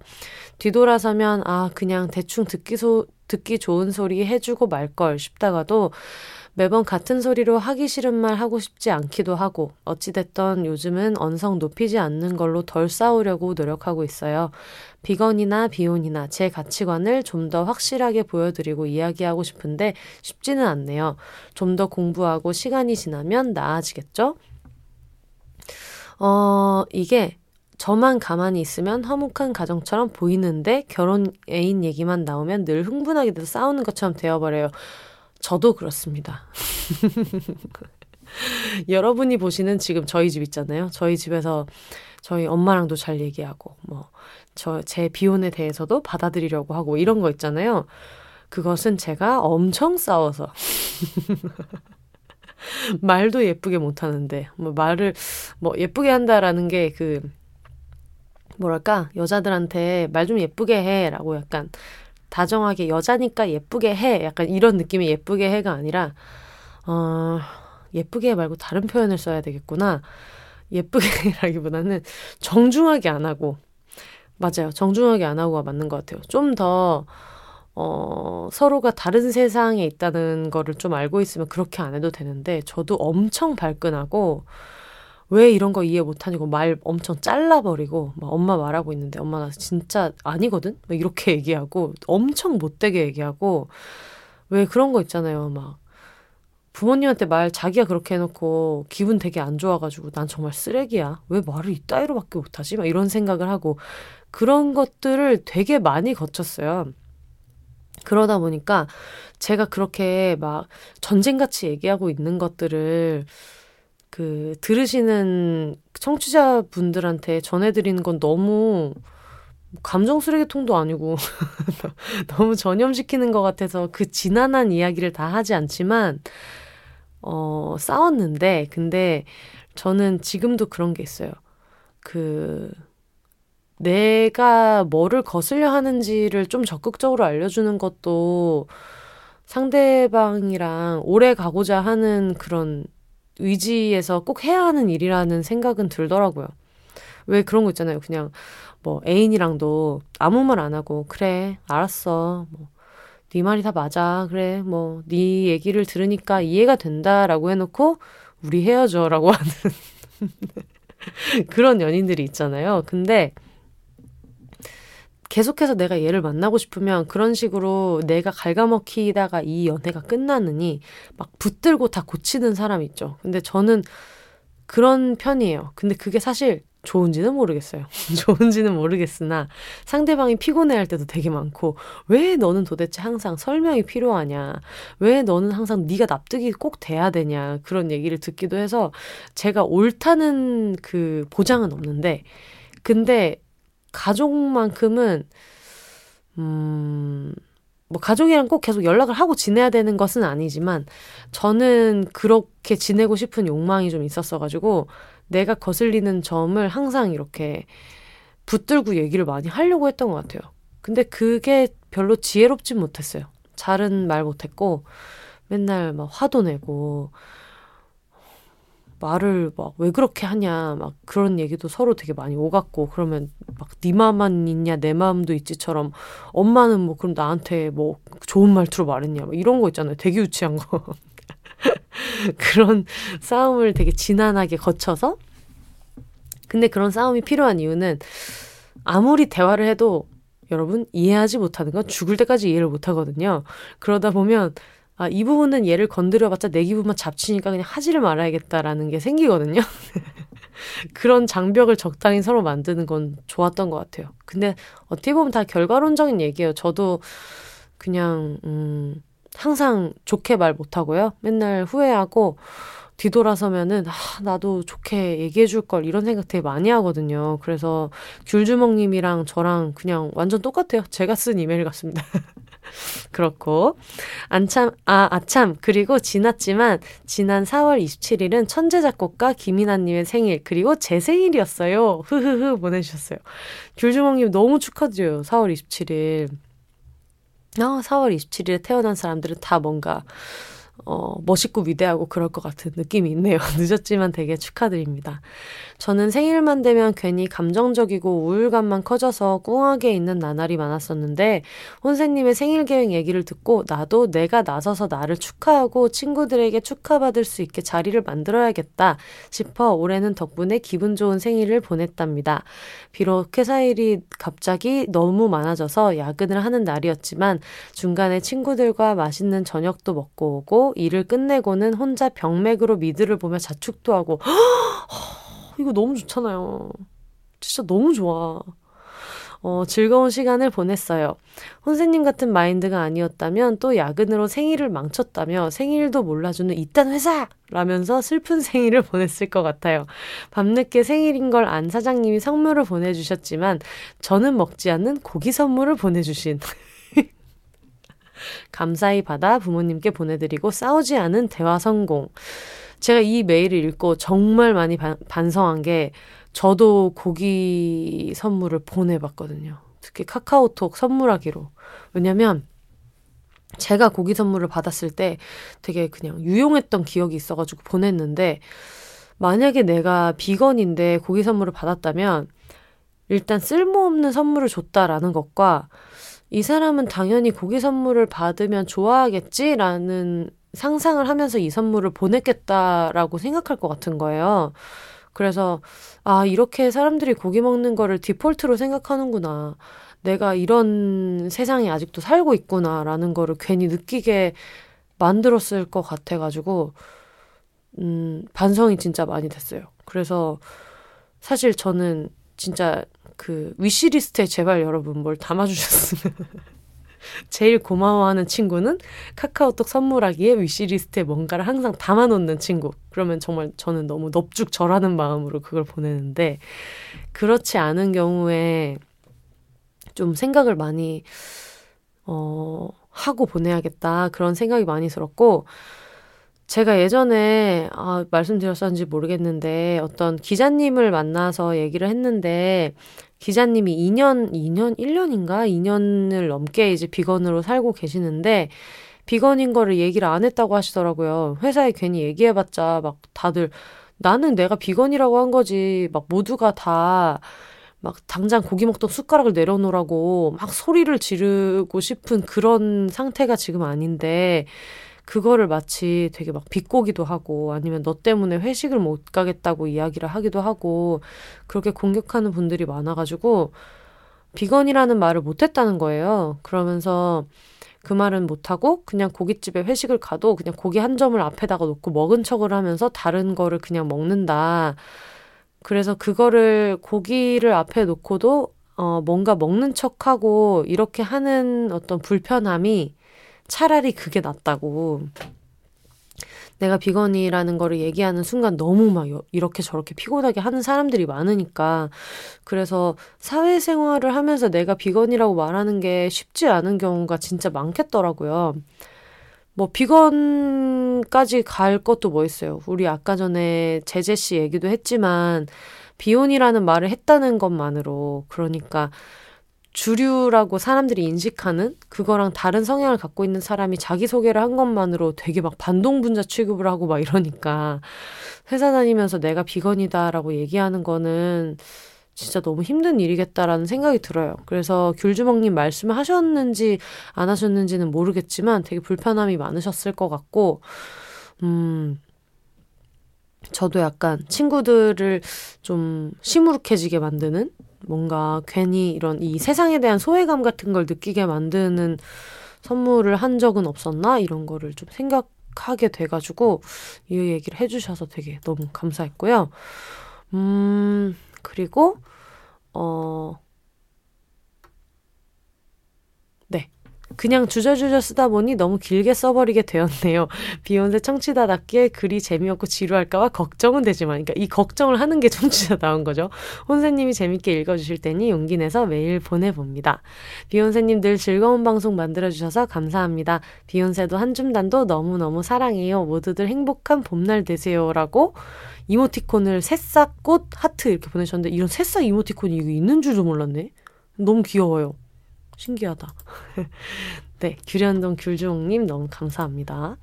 뒤돌아서면 아, 그냥 대충 듣기 소, 듣기 좋은 소리 해주고 말 걸 싶다가도 매번 같은 소리로 하기 싫은 말 하고 싶지 않기도 하고 어찌됐던 요즘은 언성 높이지 않는 걸로 덜 싸우려고 노력하고 있어요. 비건이나 비혼이나 제 가치관을 좀 더 확실하게 보여드리고 이야기하고 싶은데 쉽지는 않네요. 좀 더 공부하고 시간이 지나면 나아지겠죠? 어, 이게 저만 가만히 있으면 화목한 가정처럼 보이는데 결혼 애인 얘기만 나오면 늘 흥분하게 돼서 싸우는 것처럼 되어버려요. 저도 그렇습니다. 여러분이 보시는 지금 저희 집 있잖아요. 저희 집에서 저희 엄마랑도 잘 얘기하고, 뭐, 저, 제 비혼에 대해서도 받아들이려고 하고, 이런 거 있잖아요. 그것은 제가 엄청 싸워서. 말도 예쁘게 못하는데, 뭐, 말을, 뭐, 예쁘게 한다라는 게 그, 뭐랄까, 여자들한테 말 좀 예쁘게 해, 라고 약간 다정하게 여자니까 예쁘게 해. 약간 이런 느낌의 예쁘게 해가 아니라, 어, 예쁘게 해 말고 다른 표현을 써야 되겠구나. 예쁘게 라기보다는 정중하게 안 하고, 맞아요. 정중하게 안 하고가 맞는 것 같아요. 좀 더, 어, 서로가 다른 세상에 있다는 거를 좀 알고 있으면 그렇게 안 해도 되는데, 저도 엄청 발끈하고, 왜 이런 거 이해 못하냐고 말 엄청 잘라버리고 막 엄마 말하고 있는데 엄마 나 진짜 아니거든? 막 이렇게 얘기하고 엄청 못되게 얘기하고 왜 그런 거 있잖아요. 막 부모님한테 말 자기가 그렇게 해놓고 기분 되게 안 좋아가지고 난 정말 쓰레기야. 왜 말을 이따위로밖에 못하지? 막 이런 생각을 하고 그런 것들을 되게 많이 거쳤어요. 그러다 보니까 제가 그렇게 막 전쟁같이 얘기하고 있는 것들을 그 들으시는 청취자분들한테 전해드리는 건 너무 감정 쓰레기통도 아니고 너무 전염시키는 것 같아서 그 지난한 이야기를 다 하지 않지만 어 싸웠는데 근데 저는 지금도 그런 게 있어요. 그 내가 뭐를 거슬려 하는지를 좀 적극적으로 알려주는 것도 상대방이랑 오래 가고자 하는 그런 의지에서 꼭 해야 하는 일이라는 생각은 들더라고요. 왜 그런 거 있잖아요. 그냥 뭐 애인이랑도 아무 말 안 하고 그래 알았어 뭐 네 말이 다 맞아 그래 뭐 네 얘기를 들으니까 이해가 된다라고 해놓고 우리 헤어져라고 하는 그런 연인들이 있잖아요. 근데 계속해서 내가 얘를 만나고 싶으면 그런 식으로 내가 갉아먹히다가 이 연애가 끝나느니 막 붙들고 다 고치는 사람 있죠. 근데 저는 그런 편이에요. 근데 그게 사실 좋은지는 모르겠어요. 좋은지는 모르겠으나 상대방이 피곤해 할 때도 되게 많고 왜 너는 도대체 항상 설명이 필요하냐? 왜 너는 항상 네가 납득이 꼭 돼야 되냐? 그런 얘기를 듣기도 해서 제가 옳다는 그 보장은 없는데 근데 가족만큼은 음, 뭐 가족이랑 꼭 계속 연락을 하고 지내야 되는 것은 아니지만 저는 그렇게 지내고 싶은 욕망이 좀 있었어가지고 내가 거슬리는 점을 항상 이렇게 붙들고 얘기를 많이 하려고 했던 것 같아요. 근데 그게 별로 지혜롭진 못했어요. 잘은 말 못했고 맨날 막 화도 내고 말을 막 왜 그렇게 하냐 막 그런 얘기도 서로 되게 많이 오갔고 그러면 막 네 마음만 있냐 내 마음도 있지처럼 엄마는 뭐 그럼 나한테 뭐 좋은 말투로 말했냐 막 이런 거 있잖아요 되게 유치한 거 그런 싸움을 되게 진한하게 거쳐서 근데 그런 싸움이 필요한 이유는 아무리 대화를 해도 여러분 이해하지 못하는 건 죽을 때까지 이해를 못 하거든요. 그러다 보면 아, 이 부분은 얘를 건드려봤자 내 기분만 잡치니까 그냥 하지를 말아야겠다라는 게 생기거든요. 그런 장벽을 적당히 서로 만드는 건 좋았던 것 같아요. 근데 어떻게 보면 다 결과론적인 얘기예요. 저도 그냥, 음, 항상 좋게 말 못하고요. 맨날 후회하고, 뒤돌아서면은, 아, 나도 좋게 얘기해 줄 걸 이런 생각 되게 많이 하거든요. 그래서 귤주먹님이랑 저랑 그냥 완전 똑같아요. 제가 쓴 이메일 같습니다. 그렇고 안참 아 아참 그리고 지났지만 지난 4월 27일은 천재 작곡가 김이나님의 생일 그리고 제 생일이었어요. 흐흐흐 보내주셨어요. 귤주먹님 너무 축하드려요. 4월 27일. 아 4월 27일에 태어난 사람들은 다 뭔가 어, 멋있고 위대하고 그럴 것 같은 느낌이 있네요. 늦었지만 되게 축하드립니다. 저는 생일만 되면 괜히 감정적이고 우울감만 커져서 꿍하게 있는 나날이 많았었는데 혼세님의 생일 계획 얘기를 듣고 나도 내가 나서서 나를 축하하고 친구들에게 축하받을 수 있게 자리를 만들어야겠다 싶어 올해는 덕분에 기분 좋은 생일을 보냈답니다. 비록 회사 일이 갑자기 너무 많아져서 야근을 하는 날이었지만 중간에 친구들과 맛있는 저녁도 먹고 오고 일을 끝내고는 혼자 병맥으로 미드를 보며 자축도 하고 이거 너무 좋잖아요. 진짜 너무 좋아. 어, 즐거운 시간을 보냈어요. 혼세님 같은 마인드가 아니었다면 또 야근으로 생일을 망쳤다며 생일도 몰라주는 이딴 회사! 라면서 슬픈 생일을 보냈을 것 같아요. 밤늦게 생일인 걸 안 사장님이 선물을 보내주셨지만 저는 먹지 않는 고기 선물을 보내주신 감사히 받아 부모님께 보내드리고 싸우지 않은 대화 성공. 제가 이 메일을 읽고 정말 많이 반, 반성한 게 저도 고기 선물을 보내봤거든요. 특히 카카오톡 선물하기로. 왜냐면 제가 고기 선물을 받았을 때 되게 그냥 유용했던 기억이 있어가지고 보냈는데 만약에 내가 비건인데 고기 선물을 받았다면 일단 쓸모없는 선물을 줬다라는 것과 이 사람은 당연히 고기 선물을 받으면 좋아하겠지라는 상상을 하면서 이 선물을 보냈겠다라고 생각할 것 같은 거예요. 그래서, 아, 이렇게 사람들이 고기 먹는 거를 디폴트로 생각하는구나. 내가 이런 세상에 아직도 살고 있구나라는 거를 괜히 느끼게 만들었을 것 같아가지고, 음, 반성이 진짜 많이 됐어요. 그래서 사실 저는 진짜 그 위시리스트에 제발 여러분 뭘 담아주셨으면 제일 고마워하는 친구는 카카오톡 선물하기에 위시리스트에 뭔가를 항상 담아놓는 친구. 그러면 정말 저는 너무 넙죽 절하는 마음으로 그걸 보내는데 그렇지 않은 경우에 좀 생각을 많이 어 하고 보내야겠다 그런 생각이 많이 들었고 제가 예전에 아, 말씀드렸었는지 모르겠는데 어떤 기자님을 만나서 얘기를 했는데 기자님이 2년, 2년, 1년인가? 2년을 넘게 이제 비건으로 살고 계시는데 비건인 거를 얘기를 안 했다고 하시더라고요. 회사에 괜히 얘기해봤자 막 다들 나는 내가 비건이라고 한 거지. 막 모두가 다 막 당장 고기 먹던 숟가락을 내려놓으라고 막 소리를 지르고 싶은 그런 상태가 지금 아닌데 그거를 마치 되게 막 비꼬기도 하고 아니면 너 때문에 회식을 못 가겠다고 이야기를 하기도 하고 그렇게 공격하는 분들이 많아가지고 비건이라는 말을 못했다는 거예요. 그러면서 그 말은 못하고 그냥 고깃집에 회식을 가도 그냥 고기 한 점을 앞에다가 놓고 먹은 척을 하면서 다른 거를 그냥 먹는다. 그래서 그거를 고기를 앞에 놓고도 어, 뭔가 먹는 척하고 이렇게 하는 어떤 불편함이 차라리 그게 낫다고. 내가 비건이라는 거를 얘기하는 순간 너무 막 이렇게 저렇게 피곤하게 하는 사람들이 많으니까. 그래서 사회생활을 하면서 내가 비건이라고 말하는 게 쉽지 않은 경우가 진짜 많겠더라고요. 뭐, 비건까지 갈 것도 뭐 있어요. 우리 아까 전에 제재 씨 얘기도 했지만, 비혼이라는 말을 했다는 것만으로. 그러니까, 주류라고 사람들이 인식하는 그거랑 다른 성향을 갖고 있는 사람이 자기소개를 한 것만으로 되게 막 반동분자 취급을 하고 막 이러니까 회사 다니면서 내가 비건이다라고 얘기하는 거는 진짜 너무 힘든 일이겠다라는 생각이 들어요. 그래서 귤주먹님 말씀을 하셨는지 안 하셨는지는 모르겠지만 되게 불편함이 많으셨을 것 같고, 음, 저도 약간 친구들을 좀 시무룩해지게 만드는 뭔가 괜히 이런 이 세상에 대한 소외감 같은 걸 느끼게 만드는 선물을 한 적은 없었나? 이런 거를 좀 생각하게 돼가지고 이 얘기를 해주셔서 되게 너무 감사했고요. 음, 그리고, 어, 그냥 주저주저 쓰다 보니 너무 길게 써버리게 되었네요. 비욘세 청취자답게 글이 재미없고 지루할까봐 걱정은 되지만, 그러니까 이 걱정을 하는 게 청취자다운 거죠. 혼세님이 재밌게 읽어주실 테니 용기 내서 메일 보내봅니다. 비욘세님 늘 즐거운 방송 만들어주셔서 감사합니다. 비욘세도 한줌단도 너무너무 사랑해요. 모두들 행복한 봄날 되세요라고 이모티콘을 새싹 꽃 하트 이렇게 보내셨는데 이런 새싹 이모티콘이 있는 줄도 몰랐네. 너무 귀여워요. 신기하다. 네, 규련동 귤주홍님 너무 감사합니다.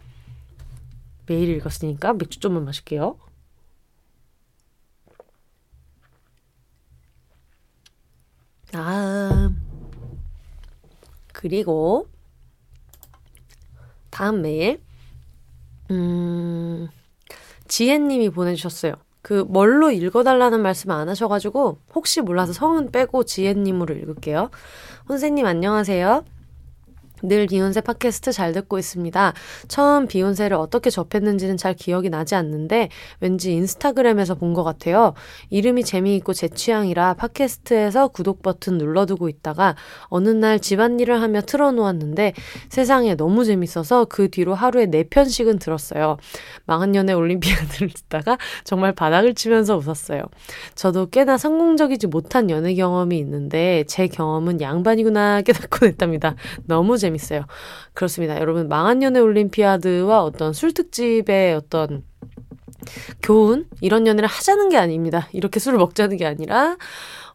매일 읽었으니까 맥주 좀만 마실게요. 아, 그리고 다음 메일, 음, 지혜님이 보내주셨어요. 그 뭘로 읽어달라는 말씀 안 하셔가지고 혹시 몰라서 성은 빼고 지혜님으로 읽을게요. 선생님 안녕하세요. 늘 비욘세 팟캐스트 잘 듣고 있습니다. 처음 비욘세를 어떻게 접했는지는 잘 기억이 나지 않는데 왠지 인스타그램에서 본 것 같아요. 이름이 재미있고 제 취향이라 팟캐스트에서 구독 버튼 눌러두고 있다가 어느 날 집안일을 하며 틀어놓았는데 세상에 너무 재밌어서 그 뒤로 하루에 4편씩은 들었어요. 망한 연애 올림피아드를 듣다가 정말 바닥을 치면서 웃었어요. 저도 꽤나 성공적이지 못한 연애 경험이 있는데 제 경험은 양반이구나 깨닫곤 했답니다. 너무 재밌어요. 재밌어요. 그렇습니다. 여러분, 망한 연애 올림피아드와 어떤 술 특집의 어떤 교훈? 이런 연애를 하자는 게 아닙니다. 이렇게 술을 먹자는 게 아니라,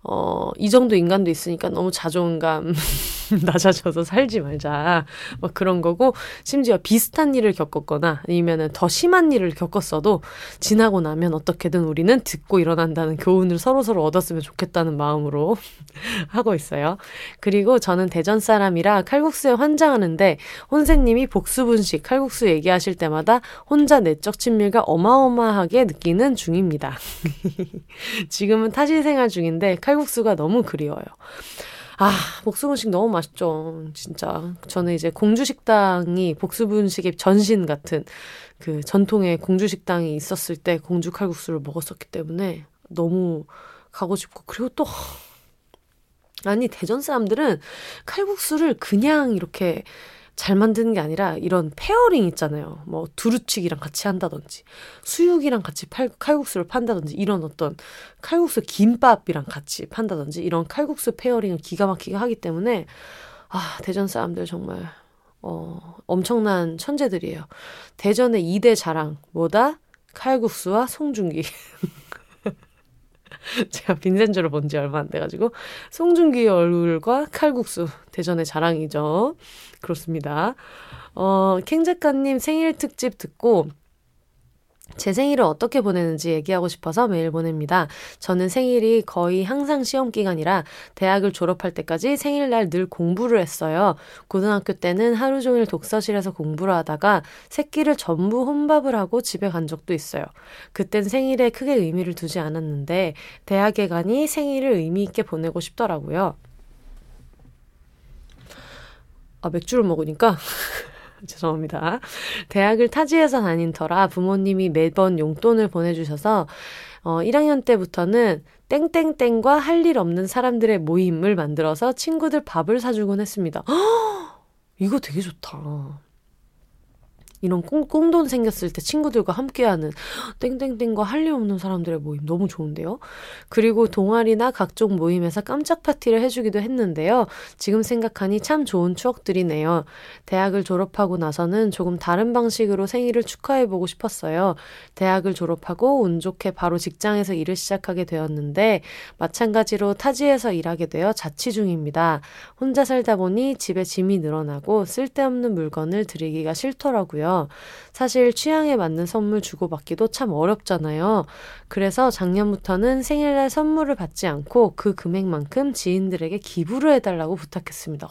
어, 이 정도 인간도 있으니까 너무 자존감 낮아져서 살지 말자. 뭐 그런 거고, 심지어 비슷한 일을 겪었거나 아니면은 더 심한 일을 겪었어도 지나고 나면 어떻게든 우리는 듣고 일어난다는 교훈을 서로서로 얻었으면 좋겠다는 마음으로 하고 있어요. 그리고 저는 대전 사람이라 칼국수에 환장하는데 혼세님이 복수분식 칼국수 얘기하실 때마다 혼자 내적 친밀과 어마어마하게 느끼는 중입니다. 지금은 타실 생활 중인데 칼 칼국수가 너무 그리워요. 아, 복수분식 너무 맛있죠. 진짜. 저는 이제 공주식당이 복수분식의 전신 같은 그 전통의 공주식당이 있었을 때 공주 칼국수를 먹었었기 때문에 너무 가고 싶고, 그리고 또, 아니, 대전 사람들은 칼국수를 그냥 이렇게 잘 만드는 게 아니라 이런 pairing 있잖아요. 뭐 두루치기랑 같이 한다든지 수육이랑 같이 팔, 칼국수를 판다든지 이런 어떤 칼국수 김밥이랑 같이 판다든지 이런 칼국수 pairing을 기가 막히게 하기 때문에 아 대전 사람들 정말 어 엄청난 천재들이에요. 대전의 2대 자랑 뭐다? 칼국수와 송중기. 제가 빈센조를 본 지 얼마 안 돼가지고 송중기의 얼굴과 칼국수 대전의 자랑이죠. 그렇습니다. 어, 캥 작가님 생일 특집 듣고 제 생일을 어떻게 보내는지 얘기하고 싶어서 메일 보냅니다. 저는 생일이 거의 항상 시험 기간이라 대학을 졸업할 때까지 생일날 늘 공부를 했어요. 고등학교 때는 하루 종일 독서실에서 공부를 하다가 새끼를 전부 혼밥을 하고 집에 간 적도 있어요. 그땐 생일에 크게 의미를 두지 않았는데 대학에 가니 생일을 의미 있게 보내고 싶더라고요. 아, 맥주를 먹으니까 죄송합니다. 대학을 타지에서 다닌 터라 부모님이 매번 용돈을 보내주셔서 어, 1학년 때부터는 땡땡땡과 할 일 없는 사람들의 모임을 만들어서 친구들 밥을 사주곤 했습니다. 허! 이거 되게 좋다. 이런 꽁, 꽁돈 생겼을 때 친구들과 함께하는 땡땡땡과 할 일 없는 사람들의 모임 너무 좋은데요. 그리고 동아리나 각종 모임에서 깜짝 파티를 해주기도 했는데요. 지금 생각하니 참 좋은 추억들이네요. 대학을 졸업하고 나서는 조금 다른 방식으로 생일을 축하해보고 싶었어요. 대학을 졸업하고 운 좋게 바로 직장에서 일을 시작하게 되었는데 마찬가지로 타지에서 일하게 되어 자취 중입니다. 혼자 살다 보니 집에 짐이 늘어나고 쓸데없는 물건을 드리기가 싫더라고요. 사실 취향에 맞는 선물 주고받기도 참 어렵잖아요. 그래서 작년부터는 생일날 선물을 받지 않고 그 금액만큼 지인들에게 기부를 해달라고 부탁했습니다.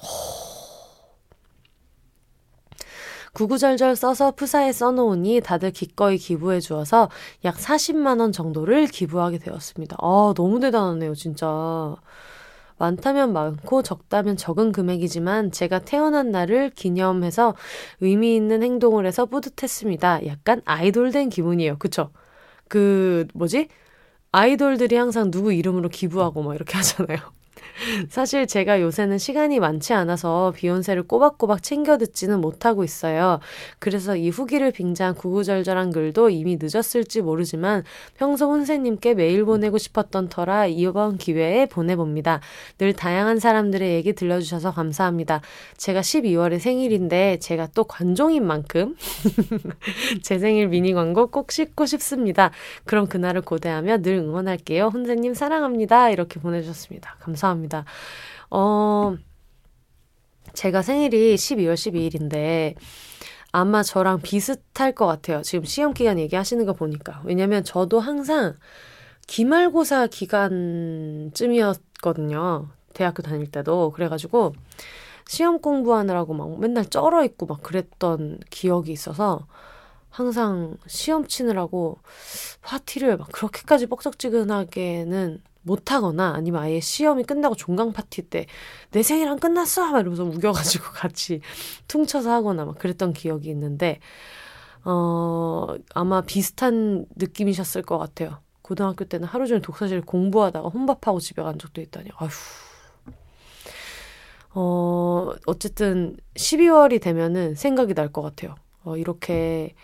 구구절절 써서 푸사에 써놓으니 다들 기꺼이 기부해 주어서 약 40만 원 정도를 기부하게 되었습니다. 아, 너무 대단하네요, 진짜. 많다면 많고 적다면 적은 금액이지만 제가 태어난 날을 기념해서 의미 있는 행동을 해서 뿌듯했습니다. 약간 아이돌 된 기분이에요. 그쵸? 그, 뭐지? 아이돌들이 항상 누구 이름으로 기부하고 막 이렇게 하잖아요. 사실 제가 요새는 시간이 많지 않아서 비욘세를 꼬박꼬박 챙겨 듣지는 못하고 있어요. 그래서 이 후기를 빙자한 구구절절한 글도 이미 늦었을지 모르지만 평소 혼세님께 메일 보내고 싶었던 터라 이번 기회에 보내봅니다. 늘 다양한 사람들의 얘기 들려주셔서 감사합니다. 제가 12월에 생일인데 제가 또 관종인 만큼 제 생일 미니 광고 꼭 싣고 싶습니다. 그럼 그날을 고대하며 늘 응원할게요. 혼세님 사랑합니다. 이렇게 보내주셨습니다. 감사합니다. 감사합니다. 어, 제가 생일이 12월 12일인데, 아마 저랑 비슷할 것 같아요. 지금 시험 기간 얘기하시는 거 보니까. 왜냐면 저도 항상 기말고사 기간쯤이었거든요. 대학교 다닐 때도. 그래가지고 시험 공부하느라고 막 맨날 쩔어 있고 막 그랬던 기억이 있어서 항상 시험 치느라고 파티를 막 그렇게까지 뻑적지근하게는 못하거나 아니면 아예 시험이 끝나고 종강 파티 때 내 생일 안 끝났어! 막 이러면서 우겨가지고 같이 퉁쳐서 하거나 막 그랬던 기억이 있는데, 어, 아마 비슷한 느낌이셨을 것 같아요. 고등학교 때는 하루 종일 독서실 공부하다가 혼밥하고 집에 간 적도 있다니, 아휴. 어, 어쨌든 12월이 되면은 생각이 날 것 같아요. 어, 이렇게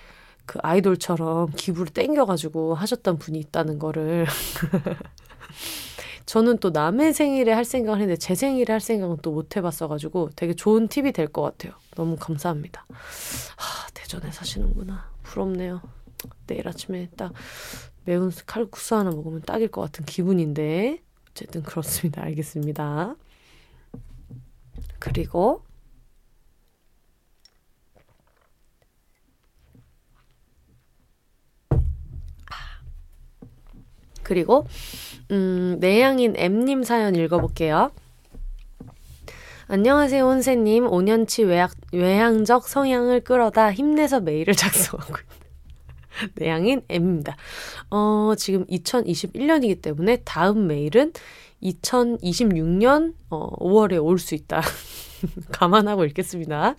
그 아이돌처럼 기부를 땡겨가지고 하셨던 분이 있다는 거를. 저는 또 남의 생일에 할 생각을 했는데 제 생일에 할 생각은 또 못 해봤어가지고 되게 좋은 팁이 될 것 같아요. 너무 감사합니다. 하, 대전에 사시는구나. 부럽네요. 내일 아침에 딱 매운 칼국수 하나 먹으면 딱일 것 같은 기분인데 어쨌든 그렇습니다. 알겠습니다. 그리고 그리고 음, 내향인 M님 사연 읽어볼게요. 안녕하세요, 혼세님. 5년치 외학, 외향적 성향을 끌어다 힘내서 메일을 작성하고 있는 내향인 M입니다. 어, 지금 2021년이기 때문에 다음 메일은 2026년 어, 5월에 올 수 있다. 감안하고 읽겠습니다.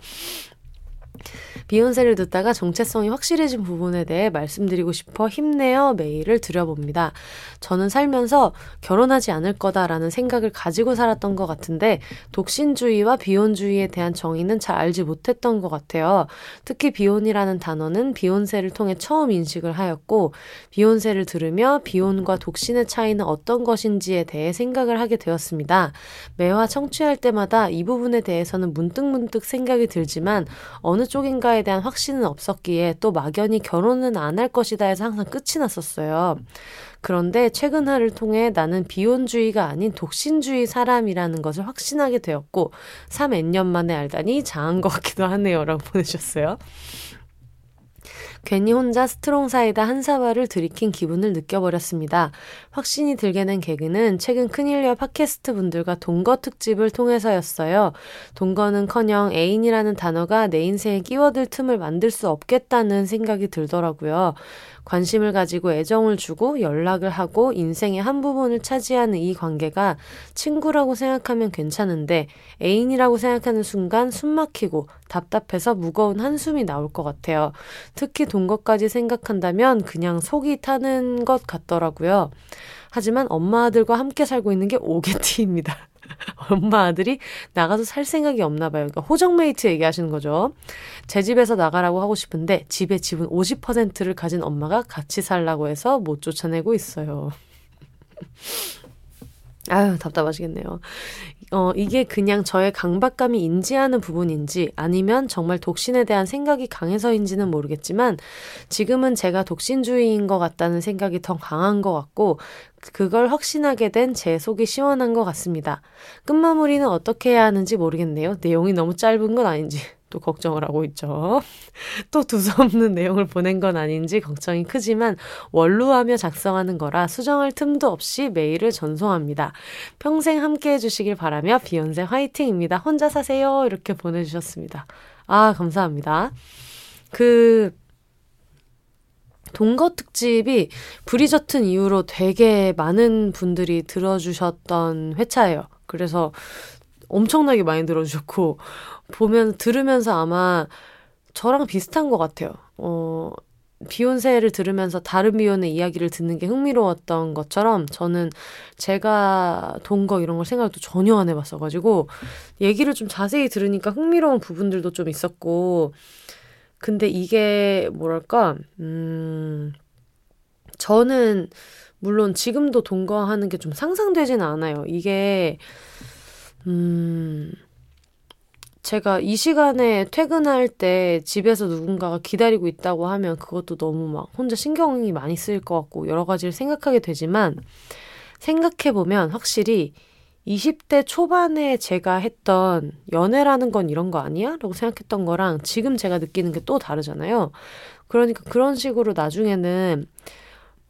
비욘세를 듣다가 정체성이 확실해진 부분에 대해 말씀드리고 싶어 힘내어 메일을 드려봅니다. 저는 살면서 결혼하지 않을 거다라는 생각을 가지고 살았던 것 같은데 독신주의와 비혼주의에 대한 정의는 잘 알지 못했던 것 같아요. 특히 비혼이라는 단어는 비욘세를 통해 처음 인식을 하였고 비욘세를 들으며 비혼과 독신의 차이는 어떤 것인지에 대해 생각을 하게 되었습니다. 매화 청취할 때마다 이 부분에 대해서는 문득문득 생각이 들지만 어느 쪽인가 에 대한 확신은 없었기에 또 막연히 결혼은 안 할 것이다 해서 항상 끝이 났었어요. 그런데 최근화를 통해 나는 비혼주의가 아닌 독신주의 사람이라는 것을 확신하게 되었고 3N년 만에 알다니 장한 것 같기도 하네요. 라고 보내셨어요. 괜히 혼자 strong 사이다 한 사발을 들이킨 기분을 느껴버렸습니다. 확신이 들게 된 계기는 최근 큰일녀 팟캐스트 분들과 동거 특집을 통해서였어요. 동거는커녕 애인이라는 단어가 내 인생에 끼워들 틈을 만들 수 없겠다는 생각이 들더라고요. 관심을 가지고 애정을 주고 연락을 하고 인생의 한 부분을 차지하는 이 관계가 친구라고 생각하면 괜찮은데 애인이라고 생각하는 순간 숨 막히고 답답해서 무거운 한숨이 나올 것 같아요. 특히 동거까지 생각한다면 그냥 속이 타는 것 같더라고요. 하지만 엄마 아들과 함께 살고 있는 게 오게티입니다. 엄마 아들이 나가서 살 생각이 없나 봐요. 그러니까 호정메이트 얘기하시는 거죠. 제 집에서 나가라고 하고 싶은데 집에 지분 50%를 가진 엄마가 같이 살라고 해서 못 쫓아내고 있어요. 아유, 답답하시겠네요. 어, 이게 그냥 저의 강박감이 인지하는 부분인지 아니면 정말 독신에 대한 생각이 강해서인지는 모르겠지만 지금은 제가 독신주의인 것 같다는 생각이 더 강한 것 같고 그걸 확신하게 된 제 속이 시원한 것 같습니다. 끝마무리는 어떻게 해야 하는지 모르겠네요. 내용이 너무 짧은 건 아닌지. 또 걱정을 하고 있죠. 또 두서없는 내용을 보낸 건 아닌지 걱정이 크지만 원루하며 작성하는 거라 수정할 틈도 없이 메일을 전송합니다. 평생 함께 해주시길 바라며 비욘세 화이팅입니다. 혼자 사세요. 이렇게 보내주셨습니다. 아, 감사합니다. 그, 동거 특집이 브리저튼 이후로 되게 많은 분들이 들어주셨던 회차예요. 그래서 엄청나게 많이 들어주셨고, 보면, 들으면서 아마 저랑 비슷한 것 같아요. 어, 비욘세를 들으면서 다른 비욘의 이야기를 듣는 게 흥미로웠던 것처럼 저는 제가 동거 이런 걸 생각도 전혀 안 해봤어가지고 얘기를 좀 자세히 들으니까 흥미로운 부분들도 좀 있었고 근데 이게 뭐랄까 음 저는 물론 지금도 동거하는 게 좀 상상되지는 않아요. 이게 음, 제가 이 시간에 퇴근할 때 집에서 누군가가 기다리고 있다고 하면 그것도 너무 막 혼자 신경이 많이 쓰일 것 같고 여러 가지를 생각하게 되지만 생각해보면 확실히 20대 초반에 제가 했던 연애라는 건 이런 거 아니야? 라고 생각했던 거랑 지금 제가 느끼는 게 또 다르잖아요. 그러니까 그런 식으로 나중에는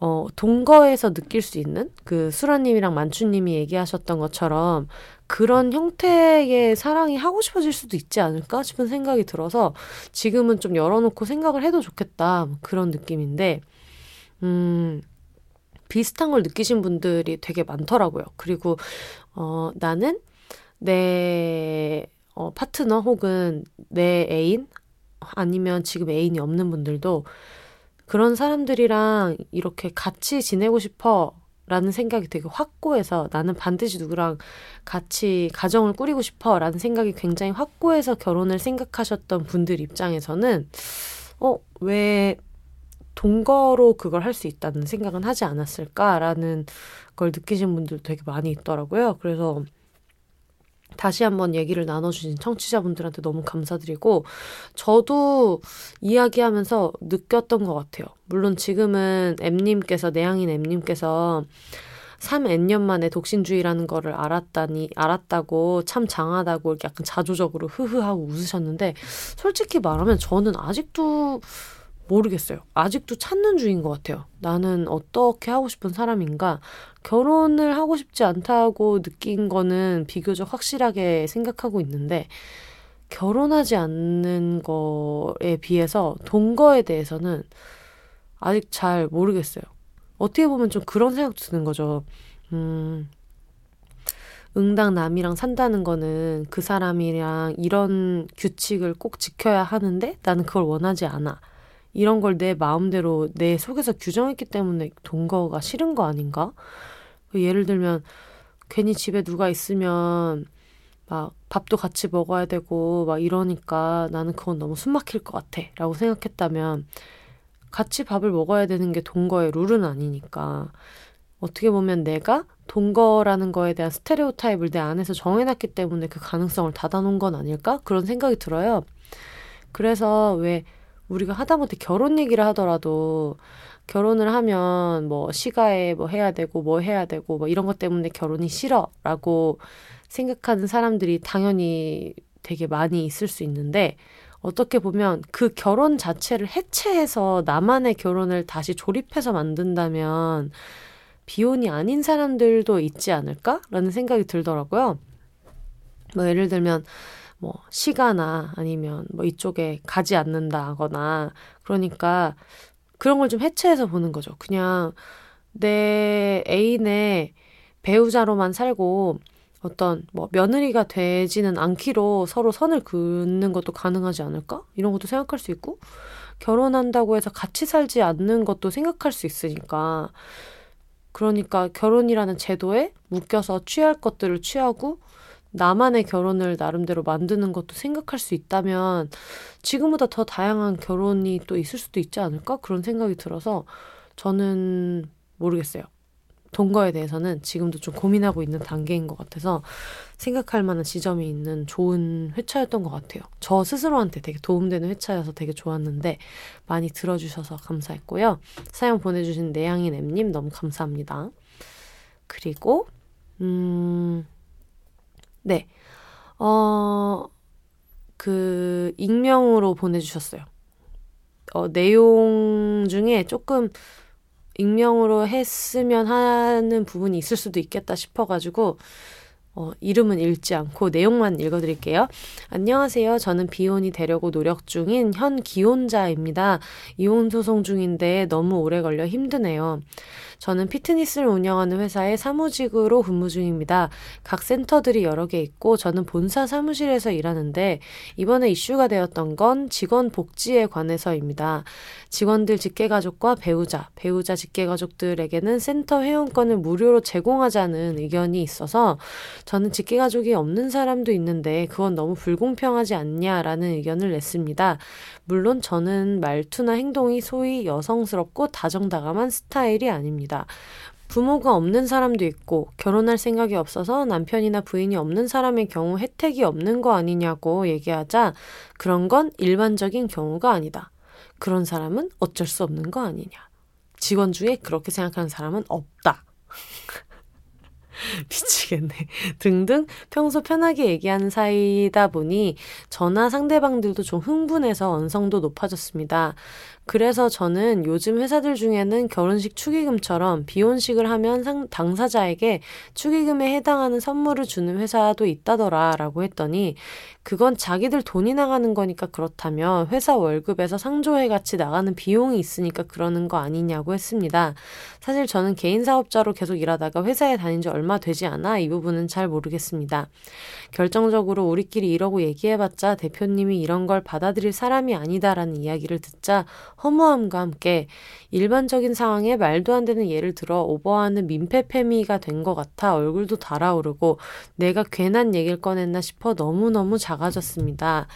어, 동거에서 느낄 수 있는 그 수라님이랑 만추님이 얘기하셨던 것처럼 그런 형태의 사랑이 하고 싶어질 수도 있지 않을까 싶은 생각이 들어서 지금은 좀 열어놓고 생각을 해도 좋겠다. 뭐 그런 느낌인데, 음, 비슷한 걸 느끼신 분들이 되게 많더라고요. 그리고, 어, 나는 내, 어, 파트너 혹은 내 애인 아니면 지금 애인이 없는 분들도 그런 사람들이랑 이렇게 같이 지내고 싶어 라는 생각이 되게 확고해서 나는 반드시 누구랑 같이 가정을 꾸리고 싶어 라는 생각이 굉장히 확고해서 결혼을 생각하셨던 분들 입장에서는 어, 왜 동거로 그걸 할 수 있다는 생각은 하지 않았을까라는 걸 느끼신 분들도 되게 많이 있더라고요. 그래서 다시 한번 얘기를 나눠주신 청취자분들한테 너무 감사드리고, 저도 이야기하면서 느꼈던 것 같아요. 물론 지금은 M님께서, 내향인 M님께서 3N년 만에 독신주의라는 거를 알았다니, 알았다고 참 장하다고 이렇게 약간 자조적으로 흐흐하고 웃으셨는데, 솔직히 말하면 저는 아직도 모르겠어요. 아직도 찾는 중인 것 같아요. 나는 어떻게 하고 싶은 사람인가? 결혼을 하고 싶지 않다고 느낀 거는 비교적 확실하게 생각하고 있는데, 결혼하지 않는 거에 비해서 동거에 대해서는 아직 잘 모르겠어요. 어떻게 보면 좀 그런 생각도 드는 거죠. 음, 응당 남이랑 산다는 거는 그 사람이랑 이런 규칙을 꼭 지켜야 하는데 나는 그걸 원하지 않아. 이런 걸 내 마음대로 내 속에서 규정했기 때문에 동거가 싫은 거 아닌가? 예를 들면 괜히 집에 누가 있으면 막 밥도 같이 먹어야 되고 막 이러니까 나는 그건 너무 숨막힐 것 같아 라고 생각했다면 같이 밥을 먹어야 되는 게 동거의 룰은 아니니까 어떻게 보면 내가 동거라는 거에 대한 스테레오 타입을 내 안에서 정해놨기 때문에 그 가능성을 닫아놓은 건 아닐까? 그런 생각이 들어요. 그래서 왜 우리가 하다못해 결혼 얘기를 하더라도 결혼을 하면 뭐 시가에 뭐 해야 되고 뭐 해야 되고 뭐 이런 것 때문에 결혼이 싫어라고 생각하는 사람들이 당연히 되게 많이 있을 수 있는데 어떻게 보면 그 결혼 자체를 해체해서 나만의 결혼을 다시 조립해서 만든다면 비혼이 아닌 사람들도 있지 않을까라는 생각이 들더라고요. 뭐 예를 들면 뭐 시가나 아니면 뭐 이쪽에 가지 않는다거나 그러니까 그런 걸 좀 해체해서 보는 거죠. 그냥 내 애인의 배우자로만 살고 어떤 뭐 며느리가 되지는 않기로 서로 선을 긋는 것도 가능하지 않을까? 이런 것도 생각할 수 있고 결혼한다고 해서 같이 살지 않는 것도 생각할 수 있으니까 그러니까 결혼이라는 제도에 묶여서 취할 것들을 취하고 나만의 결혼을 나름대로 만드는 것도 생각할 수 있다면 지금보다 더 다양한 결혼이 또 있을 수도 있지 않을까? 그런 생각이 들어서 저는 모르겠어요. 동거에 대해서는 지금도 좀 고민하고 있는 단계인 것 같아서 생각할 만한 지점이 있는 좋은 회차였던 것 같아요. 저 스스로한테 되게 도움되는 회차여서 되게 좋았는데 많이 들어주셔서 감사했고요. 사연 보내주신 내양인 엠님 너무 감사합니다. 그리고 음, 네, 어, 그 익명으로 보내주셨어요. 어, 내용 중에 조금 익명으로 했으면 하는 부분이 있을 수도 있겠다 싶어가지고 어, 이름은 읽지 않고 내용만 읽어드릴게요. 안녕하세요. 저는 비혼이 되려고 노력 중인 현 기혼자입니다. 이혼 소송 중인데 너무 오래 걸려 힘드네요. 저는 피트니스를 운영하는 회사에 사무직으로 근무 중입니다. 각 센터들이 여러 개 있고 저는 본사 사무실에서 일하는데 이번에 이슈가 되었던 건 직원 복지에 관해서입니다. 직원들 직계가족과 배우자, 배우자 직계가족들에게는 센터 회원권을 무료로 제공하자는 의견이 있어서 저는 직계가족이 없는 사람도 있는데 그건 너무 불공평하지 않냐라는 의견을 냈습니다. 물론 저는 말투나 행동이 소위 여성스럽고 다정다감한 스타일이 아닙니다. 부모가 없는 사람도 있고 결혼할 생각이 없어서 남편이나 부인이 없는 사람의 경우 혜택이 없는 거 아니냐고 얘기하자 그런 건 일반적인 경우가 아니다. 그런 사람은 어쩔 수 없는 거 아니냐. 직원 중에 그렇게 생각하는 사람은 없다. 미치겠네. 등등 평소 편하게 얘기하는 사이다 보니 저나 상대방들도 좀 흥분해서 언성도 높아졌습니다. 그래서 저는 요즘 회사들 중에는 결혼식 축의금처럼 비혼식을 하면 상, 당사자에게 축의금에 해당하는 선물을 주는 회사도 있다더라 라고 했더니 그건 자기들 돈이 나가는 거니까 그렇다면 회사 월급에서 상조회 같이 나가는 비용이 있으니까 그러는 거 아니냐고 했습니다. 사실 저는 개인 사업자로 계속 일하다가 회사에 다닌 지 얼마 되지 않아 이 부분은 잘 모르겠습니다. 결정적으로 우리끼리 이러고 얘기해봤자 대표님이 이런 걸 받아들일 사람이 아니다라는 이야기를 듣자 허무함과 함께 일반적인 상황에 말도 안 되는 예를 들어 오버하는 민폐페미가 된 것 같아 얼굴도 달아오르고 내가 괜한 얘기를 꺼냈나 싶어 너무너무 작아졌습니다.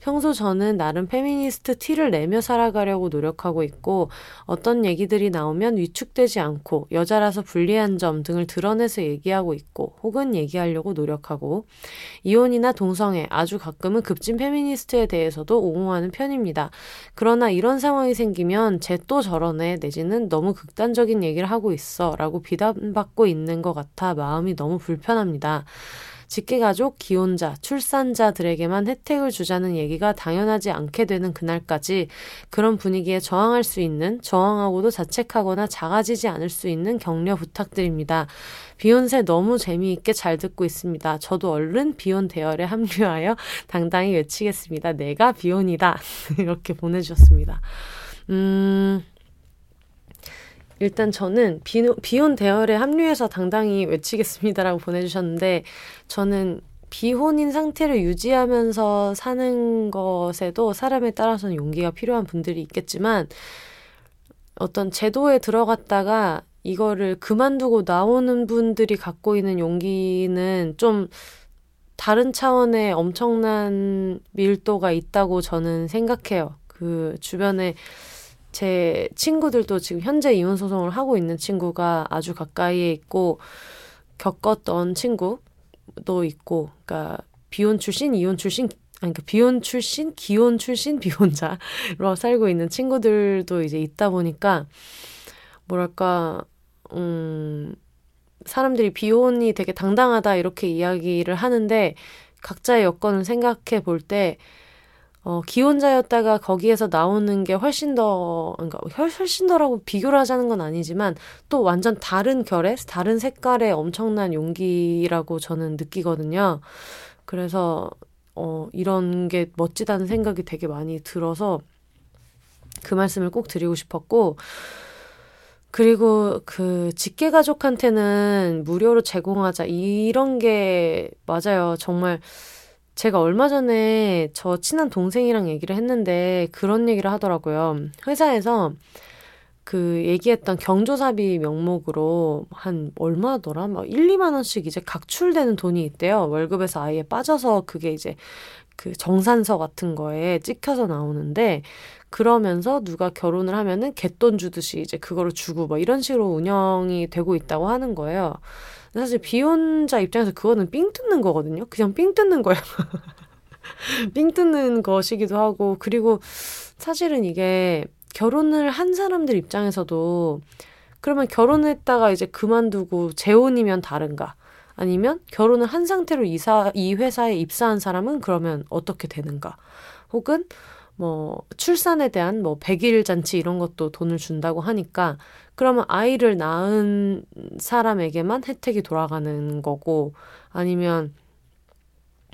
평소 저는 나름 페미니스트 티를 내며 살아가려고 노력하고 있고 어떤 얘기들이 나오면 위축되지 않고 여자라서 불리한 점 등을 드러내서 얘기하고 있고 혹은 얘기하려고 노력하고 이혼이나 동성애 아주 가끔은 급진 페미니스트에 대해서도 옹호하는 편입니다. 그러나 이런 상황이 생기면 쟤 또 저러네 내지는 너무 극단적인 얘기를 하고 있어 라고 비난받고 있는 것 같아 마음이 너무 불편합니다. 직계가족, 기혼자, 출산자들에게만 혜택을 주자는 얘기가 당연하지 않게 되는 그날까지 그런 분위기에 저항할 수 있는, 저항하고도 자책하거나 작아지지 않을 수 있는 격려 부탁드립니다. 비욘세 너무 재미있게 잘 듣고 있습니다. 저도 얼른 비혼 대열에 합류하여 당당히 외치겠습니다. 내가 비혼이다. 이렇게 보내주셨습니다. 음, 일단 저는 비, 비혼 대열에 합류해서 당당히 외치겠습니다라고 보내주셨는데 저는 비혼인 상태를 유지하면서 사는 것에도 사람에 따라서는 용기가 필요한 분들이 있겠지만 어떤 제도에 들어갔다가 이거를 그만두고 나오는 분들이 갖고 있는 용기는 좀 다른 차원의 엄청난 밀도가 있다고 저는 생각해요. 그 주변에 제 친구들도 지금 현재 이혼 소송을 하고 있는 친구가 아주 가까이에 있고 겪었던 친구도 있고, 그러니까 비혼 출신, 이혼 출신, 아니 그러니까 비혼 출신, 기혼 출신, 비혼자로 살고 있는 친구들도 이제 있다 보니까 뭐랄까, 음, 사람들이 비혼이 되게 당당하다 이렇게 이야기를 하는데 각자의 여건을 생각해 볼때 어, 기혼자였다가 거기에서 나오는 게 훨씬 더, 그러니까 훨씬 더라고 비교를 하자는 건 아니지만 또 완전 다른 결의, 다른 색깔의 엄청난 용기라고 저는 느끼거든요. 그래서, 어, 이런 게 멋지다는 생각이 되게 많이 들어서 그 말씀을 꼭 드리고 싶었고, 그리고 그 직계 가족한테는 무료로 제공하자 이런 게 맞아요. 정말 제가 얼마 전에 저 친한 동생이랑 얘기를 했는데 그런 얘기를 하더라고요. 회사에서 그 얘기했던 경조사비 명목으로 한 얼마더라? 막 1, 2만 원씩 이제 각출되는 돈이 있대요. 월급에서 아예 빠져서 그게 이제 그 정산서 같은 거에 찍혀서 나오는데 그러면서 누가 결혼을 하면은 갯돈 주듯이 이제 그거를 주고 뭐 이런 식으로 운영이 되고 있다고 하는 거예요. 사실 비혼자 입장에서 그거는 삥 뜯는 거거든요. 그냥 삥 뜯는 거예요. 삥 뜯는 것이기도 하고 그리고 사실은 이게 결혼을 한 사람들 입장에서도 그러면 결혼을 했다가 이제 그만두고 재혼이면 다른가? 아니면 결혼을 한 상태로 이사 이 회사에 입사한 사람은 그러면 어떻게 되는가? 혹은 뭐 출산에 대한 뭐 백일 잔치 이런 것도 돈을 준다고 하니까 그러면 아이를 낳은 사람에게만 혜택이 돌아가는 거고 아니면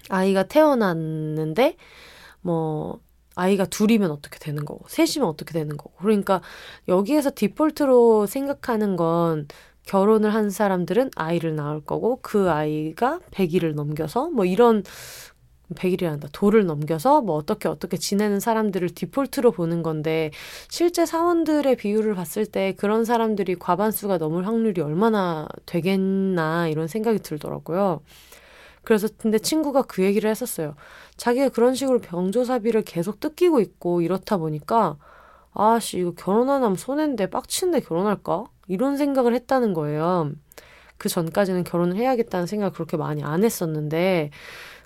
아이가 태어났는데 뭐 아이가 둘이면 어떻게 되는 거고, 셋이면 어떻게 되는 거고. 그러니까 여기에서 디폴트로 생각하는 건 결혼을 한 사람들은 아이를 낳을 거고, 그 아이가 100일을 넘겨서 뭐 이런 100일이란다. 도를 넘겨서 뭐 어떻게 어떻게 지내는 사람들을 디폴트로 보는 건데 실제 사원들의 비율을 봤을 때 그런 사람들이 과반수가 넘을 확률이 얼마나 되겠나 이런 생각이 들더라고요. 그래서 근데 친구가 그 얘기를 했었어요. 자기가 그런 식으로 병조사비를 계속 뜯기고 있고 이렇다 보니까 아씨 이거 결혼 안 하면 손해인데 빡치는데 결혼할까? 이런 생각을 했다는 거예요. 그 전까지는 결혼을 해야겠다는 생각을 그렇게 많이 안 했었는데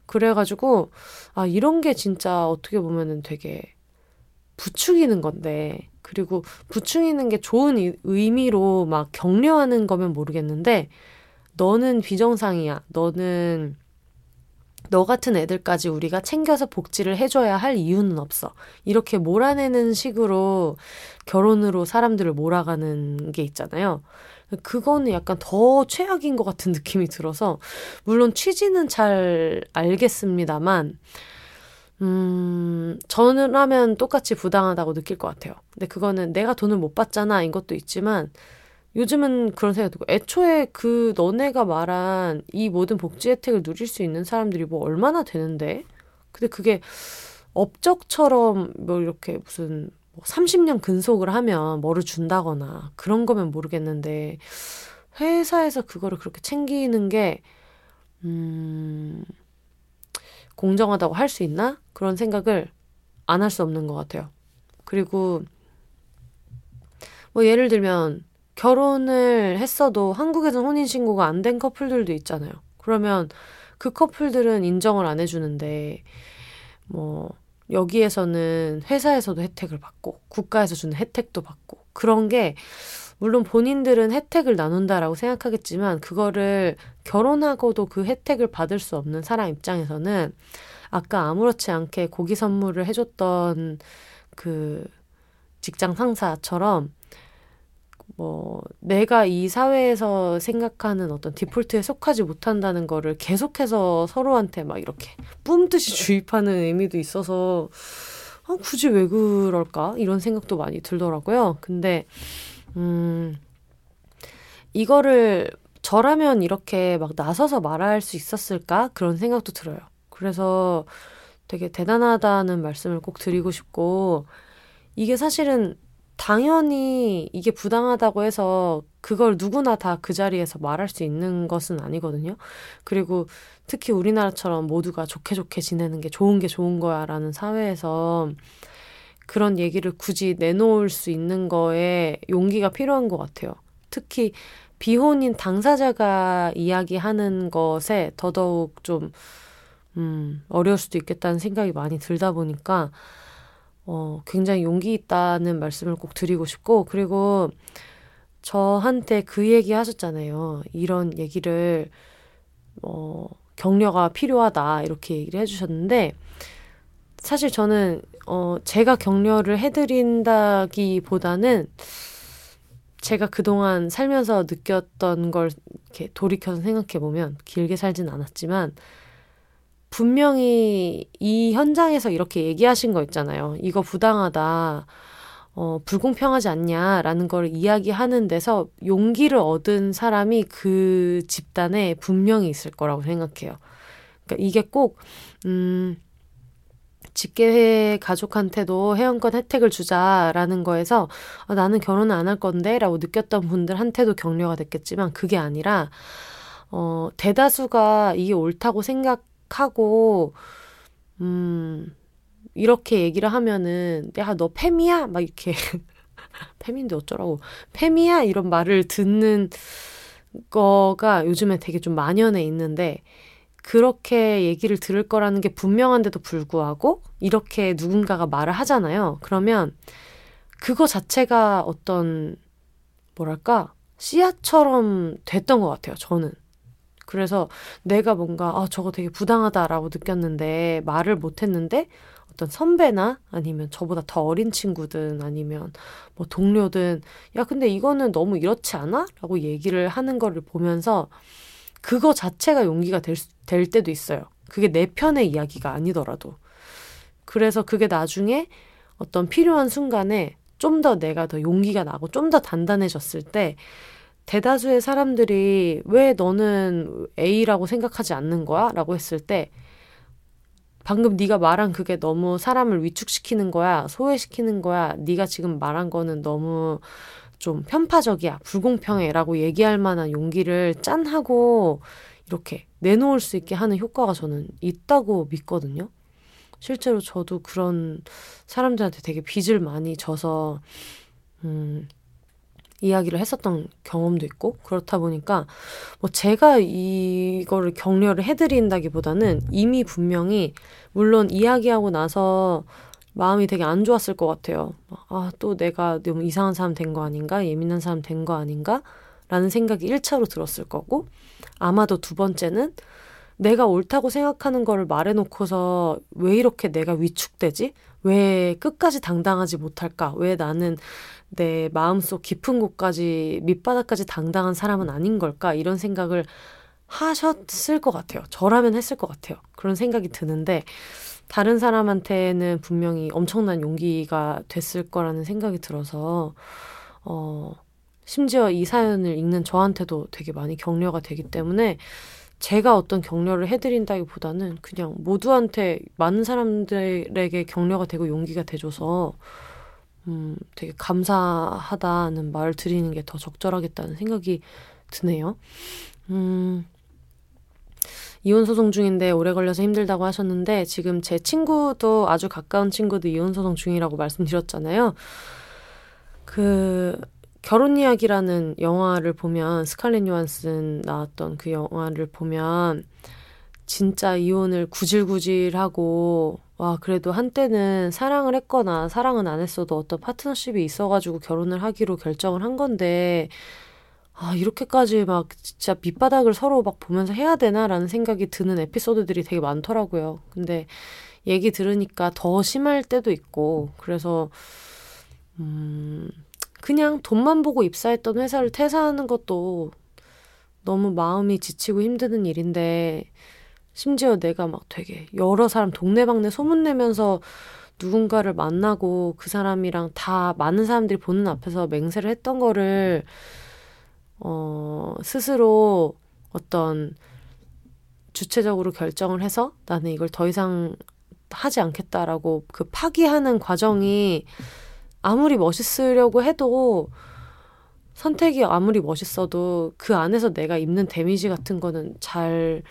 그래가지고 아 이런 게 진짜 어떻게 보면은 되게 부추기는 건데 그리고 부추기는 게 좋은 의미로 막 격려하는 거면 모르겠는데 너는 비정상이야. 너는 너 같은 애들까지 우리가 챙겨서 복지를 해줘야 할 이유는 없어. 이렇게 몰아내는 식으로 결혼으로 사람들을 몰아가는 게 있잖아요. 그거는 약간 더 최악인 것 같은 느낌이 들어서, 물론 취지는 잘 알겠습니다만, 음, 저는 하면 똑같이 부당하다고 느낄 것 같아요. 근데 그거는 내가 돈을 못 받잖아, 인 것도 있지만, 요즘은 그런 생각이 들고 애초에 그 너네가 말한 이 모든 복지 혜택을 누릴 수 있는 사람들이 뭐 얼마나 되는데 근데 그게 업적처럼 뭐 이렇게 무슨 뭐 30년 근속을 하면 뭐를 준다거나 그런 거면 모르겠는데 회사에서 그거를 그렇게 챙기는 게 음, 공정하다고 할 수 있나? 그런 생각을 안 할 수 없는 것 같아요. 그리고 뭐 예를 들면 결혼을 했어도 한국에서 혼인신고가 안 된 커플들도 있잖아요. 그러면 그 커플들은 인정을 안 해주는데, 뭐, 여기에서는 회사에서도 혜택을 받고, 국가에서 주는 혜택도 받고, 그런 게, 물론 본인들은 혜택을 나눈다라고 생각하겠지만, 그거를 결혼하고도 그 혜택을 받을 수 없는 사람 입장에서는, 아까 아무렇지 않게 고기 선물을 해줬던 그 직장 상사처럼 뭐 내가 이 사회에서 생각하는 어떤 디폴트에 속하지 못한다는 거를 계속해서 서로한테 막 이렇게 뿜듯이 주입하는 의미도 있어서 어, 굳이 왜 그럴까 이런 생각도 많이 들더라고요. 근데 음 이거를 저라면 이렇게 막 나서서 말할 수 있었을까 그런 생각도 들어요. 그래서 되게 대단하다는 말씀을 꼭 드리고 싶고 이게 사실은 당연히 이게 부당하다고 해서 그걸 누구나 다 그 자리에서 말할 수 있는 것은 아니거든요. 그리고 특히 우리나라처럼 모두가 좋게 좋게 지내는 게 좋은 게 좋은 거야 라는 사회에서 그런 얘기를 굳이 내놓을 수 있는 거에 용기가 필요한 것 같아요. 특히 비혼인 당사자가 이야기하는 것에 더더욱 좀, 음, 어려울 수도 있겠다는 생각이 많이 들다 보니까 어, 굉장히 용기 있다는 말씀을 꼭 드리고 싶고, 그리고 저한테 그 얘기 하셨잖아요. 이런 얘기를, 어, 격려가 필요하다. 이렇게 얘기를 해주셨는데, 사실 저는, 어, 제가 격려를 해드린다기 보다는, 제가 그동안 살면서 느꼈던 걸 이렇게 돌이켜서 생각해보면, 길게 살진 않았지만, 분명히 이 현장에서 이렇게 얘기하신 거 있잖아요. 이거 부당하다. 어, 불공평하지 않냐라는 걸 이야기하는 데서 용기를 얻은 사람이 그 집단에 분명히 있을 거라고 생각해요. 그러니까 이게 꼭, 음, 집계 가족한테도 회원권 혜택을 주자라는 거에서 아, 나는 결혼을 안 할 건데 라고 느꼈던 분들한테도 격려가 됐겠지만 그게 아니라 어, 대다수가 이게 옳다고 생각 하고 음, 이렇게 얘기를 하면은 야너 페미야 막 이렇게 페미인데 어쩌라고 페미야 이런 말을 듣는 거가 요즘에 되게 좀 만연해 있는데 그렇게 얘기를 들을 거라는 게 분명한데도 불구하고 이렇게 누군가가 말을 하잖아요. 그러면 그거 자체가 어떤 뭐랄까 씨앗처럼 됐던 것 같아요. 저는. 그래서 내가 뭔가 아 저거 되게 부당하다라고 느꼈는데 말을 못했는데 어떤 선배나 아니면 저보다 더 어린 친구든 아니면 뭐 동료든 야 근데 이거는 너무 이렇지 않아? 라고 얘기를 하는 거를 보면서 그거 자체가 용기가 될, 될 때도 있어요. 그게 내 편의 이야기가 아니더라도. 그래서 그게 나중에 어떤 필요한 순간에 좀 더 내가 더 용기가 나고 좀 더 단단해졌을 때 대다수의 사람들이 왜 너는 A라고 생각하지 않는 거야? 라고 했을 때 방금 네가 말한 그게 너무 사람을 위축시키는 거야, 소외시키는 거야. 네가 지금 말한 거는 너무 좀 편파적이야, 불공평해라고 얘기할 만한 용기를 짠 하고 이렇게 내놓을 수 있게 하는 효과가 저는 있다고 믿거든요. 실제로 저도 그런 사람들한테 되게 빚을 많이 져서 음, 이야기를 했었던 경험도 있고 그렇다 보니까 뭐 제가 이거를 격려를 해드린다기보다는 이미 분명히 물론 이야기하고 나서 마음이 되게 안 좋았을 것 같아요. 아, 또 내가 너무 이상한 사람 된 거 아닌가? 예민한 사람 된 거 아닌가? 라는 생각이 1차로 들었을 거고, 아마도 두 번째는 내가 옳다고 생각하는 거를 말해놓고서 왜 이렇게 내가 위축되지? 왜 끝까지 당당하지 못할까? 왜 나는 내 마음속 깊은 곳까지 밑바닥까지 당당한 사람은 아닌 걸까? 이런 생각을 하셨을 것 같아요. 저라면 했을 것 같아요. 그런 생각이 드는데 다른 사람한테는 분명히 엄청난 용기가 됐을 거라는 생각이 들어서 어 심지어 이 사연을 읽는 저한테도 되게 많이 격려가 되기 때문에 제가 어떤 격려를 해드린다기보다는 그냥 모두한테 많은 사람들에게 격려가 되고 용기가 돼줘서 음, 되게 감사하다는 말을 드리는 게 더 적절하겠다는 생각이 드네요. 음, 이혼 소송 중인데 오래 걸려서 힘들다고 하셨는데 지금 제 친구도 아주 가까운 친구도 이혼 소송 중이라고 말씀드렸잖아요. 그 결혼 이야기라는 영화를 보면 스칼렛 요한슨 나왔던 그 영화를 보면 진짜 이혼을 구질구질하고 와 그래도 한때는 사랑을 했거나 사랑은 안 했어도 어떤 파트너십이 있어가지고 결혼을 하기로 결정을 한 건데 아 이렇게까지 막 진짜 밑바닥을 서로 막 보면서 해야 되나라는 생각이 드는 에피소드들이 되게 많더라고요. 근데 얘기 들으니까 더 심할 때도 있고 그래서 음 그냥 돈만 보고 입사했던 회사를 퇴사하는 것도 너무 마음이 지치고 힘드는 일인데 심지어 내가 막 되게 여러 사람 동네방네 소문내면서 누군가를 만나고 그 사람이랑 다 많은 사람들이 보는 앞에서 맹세를 했던 거를 어 스스로 어떤 주체적으로 결정을 해서 나는 이걸 더 이상 하지 않겠다라고 그 파기하는 과정이 아무리 멋있으려고 해도 선택이 아무리 멋있어도 그 안에서 내가 입는 데미지 같은 거는 잘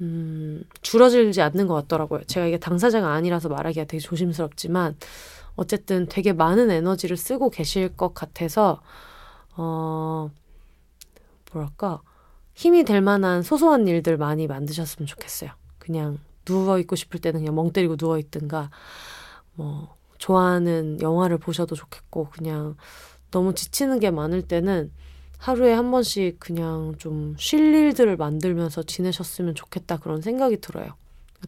음, 줄어들지 않는 것 같더라고요. 제가 이게 당사자가 아니라서 말하기가 되게 조심스럽지만 어쨌든 되게 많은 에너지를 쓰고 계실 것 같아서 어 뭐랄까 힘이 될 만한 소소한 일들 많이 만드셨으면 좋겠어요. 그냥 누워 있고 싶을 때는 그냥 멍 때리고 누워 있든가 뭐 좋아하는 영화를 보셔도 좋겠고, 그냥 너무 지치는 게 많을 때는 하루에 한 번씩 그냥 좀 쉴 일들을 만들면서 지내셨으면 좋겠다 그런 생각이 들어요.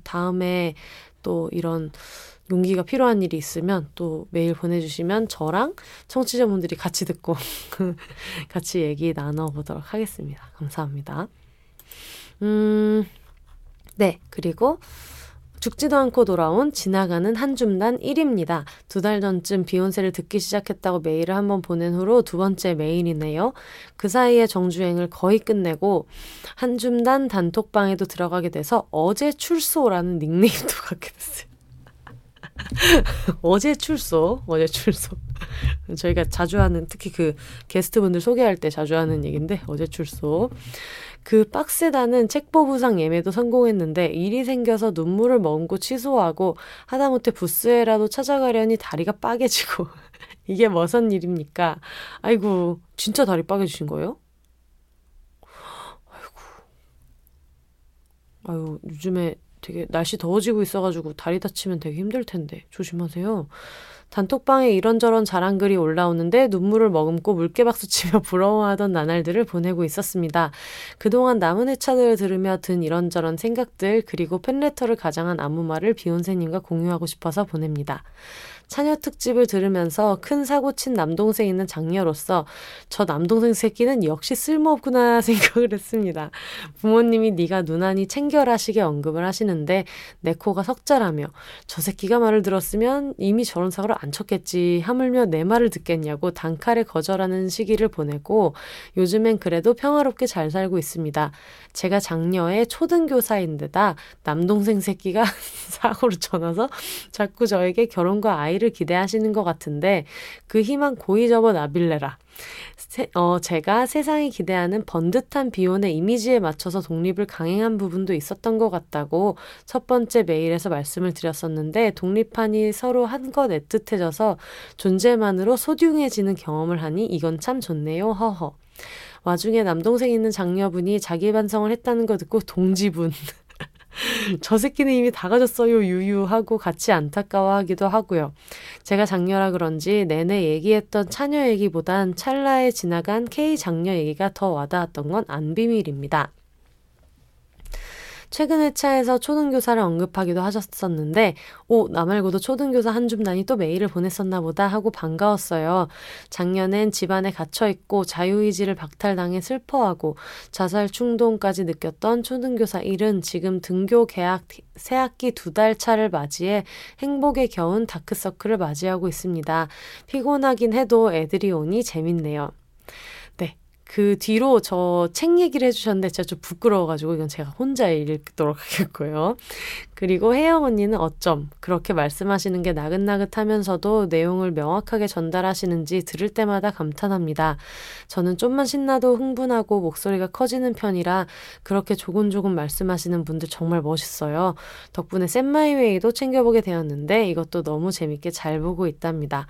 다음에 또 이런 용기가 필요한 일이 있으면 또 메일 보내주시면 저랑 청취자분들이 같이 듣고 같이 얘기 나눠보도록 하겠습니다. 감사합니다. 음, 네. 그리고 죽지도 않고 돌아온 지나가는 한 줌단 1입니다. 두 달 전쯤 비욘세를 듣기 시작했다고 메일을 한번 보낸 후로 두 번째 메일이네요. 그 사이에 정주행을 거의 끝내고 한 줌단 단톡방에도 들어가게 돼서 어제 출소라는 닉네임도 갖게 됐어요. 어제 출소, 어제 출소. 저희가 자주 하는, 특히 그 게스트분들 소개할 때 자주 하는 얘기인데, 어제 출소. 그 빡세다는 책보부상 예매도 성공했는데 일이 생겨서 눈물을 머금고 취소하고 하다못해 부스에라도 찾아가려니 다리가 빠개지고 이게 무슨 일입니까? 아이고 진짜 다리 빠개지신 거예요? 아이고 아유 요즘에 되게 날씨 더워지고 있어가지고 다리 다치면 되게 힘들 텐데 조심하세요. 단톡방에 이런저런 자랑글이 올라오는데 눈물을 머금고 물개박수 치며 부러워하던 나날들을 보내고 있었습니다. 그동안 남은 회차들을 들으며 든 이런저런 생각들 그리고 팬레터를 가장한 아무 말을 비욘세님과 공유하고 싶어서 보냅니다. 차녀 특집을 들으면서 큰 사고 친 남동생 있는 장녀로서 저 남동생 새끼는 역시 쓸모없구나 생각을 했습니다. 부모님이 네가 누나니 챙겨라 시게 언급을 하시는데 내 코가 석자라며 저 새끼가 말을 들었으면 이미 저런 사고를 안 쳤겠지 하물며 내 말을 듣겠냐고 단칼에 거절하는 시기를 보내고 요즘엔 그래도 평화롭게 잘 살고 있습니다. 제가 장녀의 초등교사인데다 남동생 새끼가 사고를 쳐놔서 자꾸 저에게 결혼과 아이를 기대하시는 것 같은데 그 희망 고이 접어 나빌레라. 세, 어, 제가 세상이 기대하는 번듯한 비혼의 이미지에 맞춰서 독립을 강행한 부분도 있었던 것 같다고 첫 번째 메일에서 말씀을 드렸었는데 독립하니 서로 한것 애틋해져서 존재만으로 소중해지는 경험을 하니 이건 참 좋네요. 허허. 와중에 남동생 있는 장녀분이 자기 반성을 했다는 거 듣고 동지분. 저 새끼는 이미 다 가졌어요, 유유하고 같이 안타까워하기도 하고요. 제가 장녀라 그런지 내내 얘기했던 차녀 얘기보단 찰나에 지나간 K 장녀 얘기가 더 와닿았던 건 안 비밀입니다. 최근 회차에서 초등교사를 언급하기도 하셨었는데, 오, 나 말고도 초등교사 한 줌단이 또 메일을 보냈었나 보다 하고 반가웠어요. 작년엔 집안에 갇혀있고 자유의지를 박탈당해 슬퍼하고 자살 충동까지 느꼈던 초등교사 일은 지금 등교 계약 새학기 두 달 차를 맞이해 행복에 겨운 다크서클을 맞이하고 있습니다. 피곤하긴 해도 애들이 오니 재밌네요. 그 뒤로 저 책 얘기를 해주셨는데 진짜 좀 부끄러워가지고 이건 제가 혼자 읽도록 하겠고요. 그리고 혜영 언니는 어쩜 그렇게 말씀하시는 게 나긋나긋하면서도 내용을 명확하게 전달하시는지 들을 때마다 감탄합니다. 저는 좀만 신나도 흥분하고 목소리가 커지는 편이라 그렇게 조곤조곤 말씀하시는 분들 정말 멋있어요. 덕분에 샌마이웨이도 챙겨보게 되었는데 이것도 너무 재밌게 잘 보고 있답니다.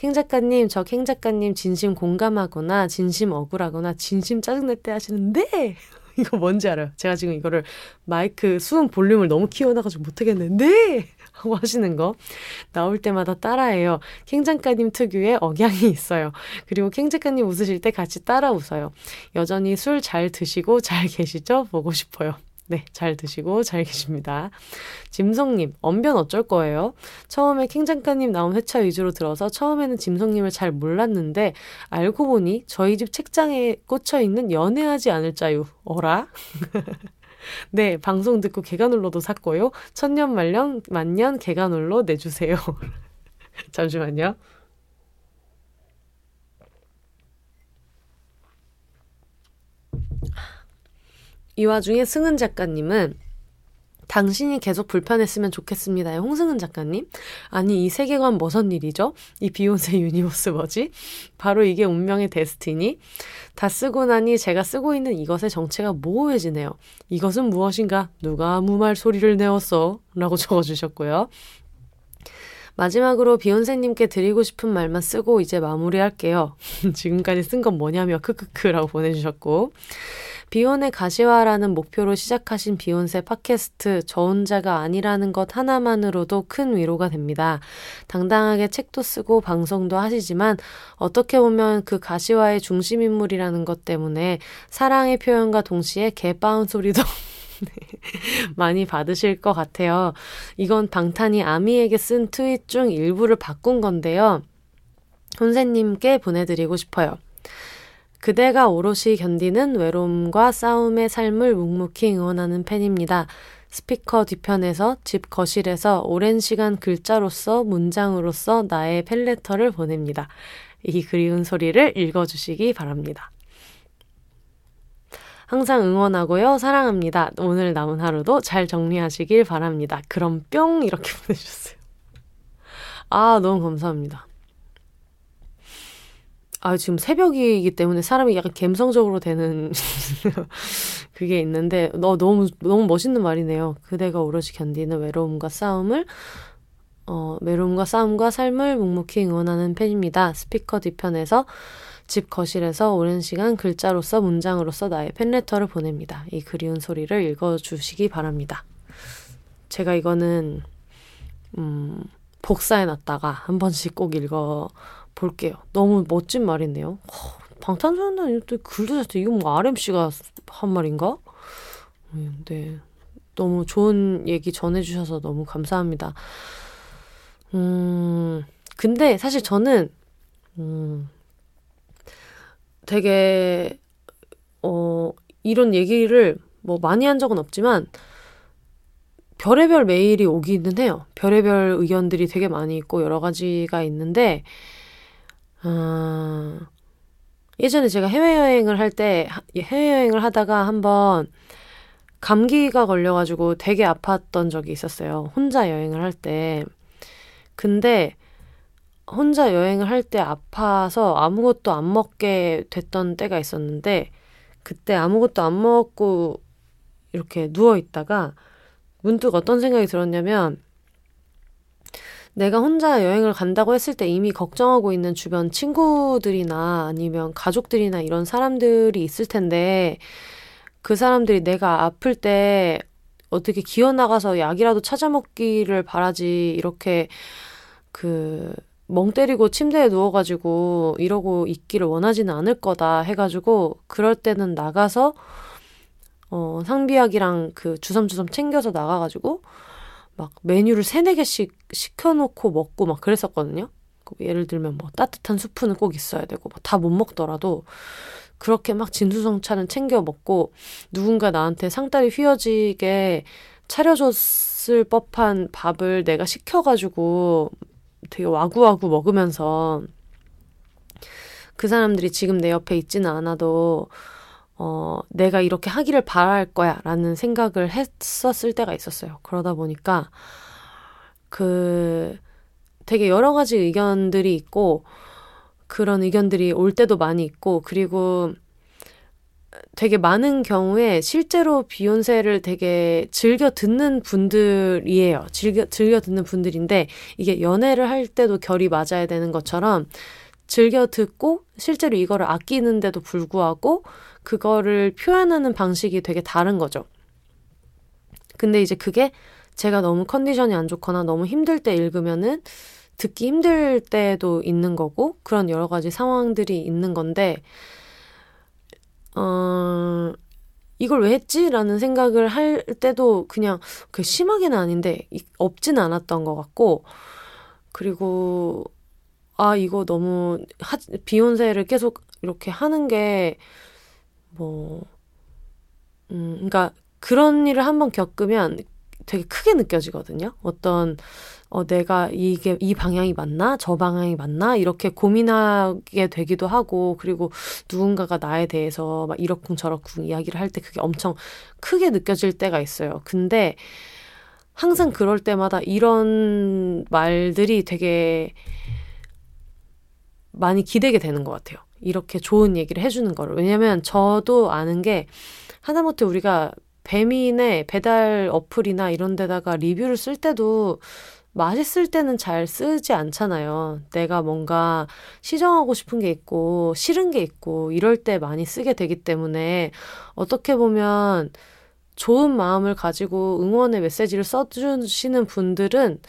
캥 작가님, 저 캥 작가님 진심 공감하거나 진심 억울하거나 진심 짜증낼 때 하시는데 이거 뭔지 알아요? 제가 지금 이거를 마이크 수음 볼륨을 너무 키워놔가지고 못하겠는데 하고 하시는 거 나올 때마다 따라해요. 캥 작가님 특유의 억양이 있어요. 그리고 캥 작가님 웃으실 때 같이 따라 웃어요. 여전히 술 잘 드시고 잘 계시죠? 보고 싶어요. 네, 잘 드시고 잘 계십니다. 짐성님, 언변 어쩔 거예요? 처음에 킹 작가님 나온 회차 위주로 들어서 처음에는 짐성님을 잘 몰랐는데 알고 보니 저희 집 책장에 꽂혀 있는 연애하지 않을 자유. 어라? 네, 방송 듣고 개가눌러도 샀고요. 천년 말년 만년 개가눌러 내주세요. 잠시만요. 이 와중에 승은 작가님은 당신이 계속 불편했으면 좋겠습니다. 홍승은 작가님. 아니, 이 세계관 무슨 일이죠? 이 비욘세 universe 뭐지? 바로 이게 운명의 destiny? 다 쓰고 나니 제가 쓰고 있는 이것의 정체가 모호해지네요. 이것은 무엇인가? 누가 아무 말 소리를 내었어? 라고 적어주셨고요. 마지막으로 비욘세님께 드리고 싶은 말만 쓰고 이제 마무리할게요. 지금까지 쓴 건 뭐냐며 크크크라고 보내주셨고 비욘의 가시화라는 목표로 시작하신 비욘세 팟캐스트 저 혼자가 아니라는 것 하나만으로도 큰 위로가 됩니다. 당당하게 책도 쓰고 방송도 하시지만 어떻게 보면 그 가시화의 중심 인물이라는 것 때문에 사랑의 표현과 동시에 개빠운 소리도 많이 받으실 것 같아요. 이건 방탄이 아미에게 쓴 트윗 중 일부를 바꾼 건데요. 혼세님께 보내드리고 싶어요. 그대가 오롯이 견디는 외로움과 싸움의 삶을 묵묵히 응원하는 팬입니다. 스피커 뒤편에서 집 거실에서 오랜 시간 글자로서 문장으로서 나의 팬레터를 보냅니다. 이 그리운 소리를 읽어주시기 바랍니다. 항상 응원하고요. 사랑합니다. 오늘 남은 하루도 잘 정리하시길 바랍니다. 그럼 뿅! 이렇게 보내주셨어요. 아, 너무 감사합니다. 아, 지금 새벽이기 때문에 사람이 약간 감성적으로 되는 그게 있는데, 너 너무, 너무 멋있는 말이네요. 그대가 오롯이 견디는 외로움과 싸움을, 어, 외로움과 싸움과 삶을 묵묵히 응원하는 팬입니다. 스피커 뒤편에서 집 거실에서 오랜 시간 글자로서 문장으로서 나의 팬레터를 보냅니다. 이 그리운 소리를 읽어주시기 바랍니다. 제가 이거는, 음, 복사해 놨다가 한 번씩 꼭 읽어 볼게요. 너무 멋진 말이네요. 방탄소년단 또 글도 잘 때, 이거 뭐 RMC가 한 말인가? 네. 너무 좋은 얘기 전해주셔서 너무 감사합니다. 음, 근데 사실 저는, 음, 되게, 어, 이런 얘기를 뭐 많이 한 적은 없지만, 별의별 메일이 오기는 해요. 별의별 의견들이 되게 많이 있고 여러 가지가 있는데, 어, 예전에 제가 해외여행을 할 때, 해외여행을 하다가 한번 감기가 걸려가지고 되게 아팠던 적이 있었어요. 혼자 여행을 할 때. 근데 혼자 여행을 할 때 아파서 아무것도 안 먹게 됐던 때가 있었는데, 그때 아무것도 안 먹고 이렇게 누워 있다가 문득 어떤 생각이 들었냐면, 내가 혼자 여행을 간다고 했을 때 이미 걱정하고 있는 주변 친구들이나 아니면 가족들이나 이런 사람들이 있을 텐데, 그 사람들이 내가 아플 때 어떻게 기어 나가서 약이라도 찾아 먹기를 바라지, 이렇게 그, 멍 때리고 침대에 누워가지고 이러고 있기를 원하지는 않을 거다 해가지고, 그럴 때는 나가서 어, 상비약이랑 그 주섬주섬 챙겨서 나가가지고 막 메뉴를 세네 개씩 시켜놓고 먹고 막 그랬었거든요. 그 예를 들면 뭐 따뜻한 수프는 꼭 있어야 되고 다 못 먹더라도 그렇게 막 진수성찬은 챙겨 먹고 누군가 나한테 상다리 휘어지게 차려줬을 법한 밥을 내가 시켜가지고 되게 와구와구 먹으면서 그 사람들이 지금 내 옆에 있지는 않아도 어, 내가 이렇게 하기를 바랄 거야 라는 생각을 했었을 때가 있었어요. 그러다 보니까 그 되게 여러 가지 의견들이 있고 그런 의견들이 올 때도 많이 있고 그리고 되게 많은 경우에 실제로 비욘세를 되게 즐겨 듣는 분들이에요. 즐겨, 즐겨 듣는 분들인데 이게 연애를 할 때도 결이 맞아야 되는 것처럼 즐겨 듣고 실제로 이거를 아끼는데도 불구하고 그거를 표현하는 방식이 되게 다른 거죠. 근데 이제 그게 제가 너무 컨디션이 안 좋거나 너무 힘들 때 읽으면은 듣기 힘들 때도 있는 거고 그런 여러 가지 상황들이 있는 건데 어 이걸 왜 했지? 라는 생각을 할 때도 그냥 그 심하게는 아닌데 없지는 않았던 것 같고 그리고 아 이거 너무 하, 비욘세를 계속 이렇게 하는 게 뭐, 음, 그러니까 그런 일을 한번 겪으면 되게 크게 느껴지거든요. 어떤, 어, 내가 이게, 이 방향이 맞나? 저 방향이 맞나? 이렇게 고민하게 되기도 하고, 그리고 누군가가 나에 대해서 막 이러쿵 저러쿵 이야기를 할 때 그게 엄청 크게 느껴질 때가 있어요. 근데 항상 그럴 때마다 이런 말들이 되게 많이 기대게 되는 것 같아요. 이렇게 좋은 얘기를 해주는 거를. 왜냐면 저도 아는 게 하다못해 우리가 배민의 배달 어플이나 이런 데다가 리뷰를 쓸 때도 맛있을 때는 잘 쓰지 않잖아요. 내가 뭔가 시정하고 싶은 게 있고 싫은 게 있고 이럴 때 많이 쓰게 되기 때문에 어떻게 보면 좋은 마음을 가지고 응원의 메시지를 써주시는 분들은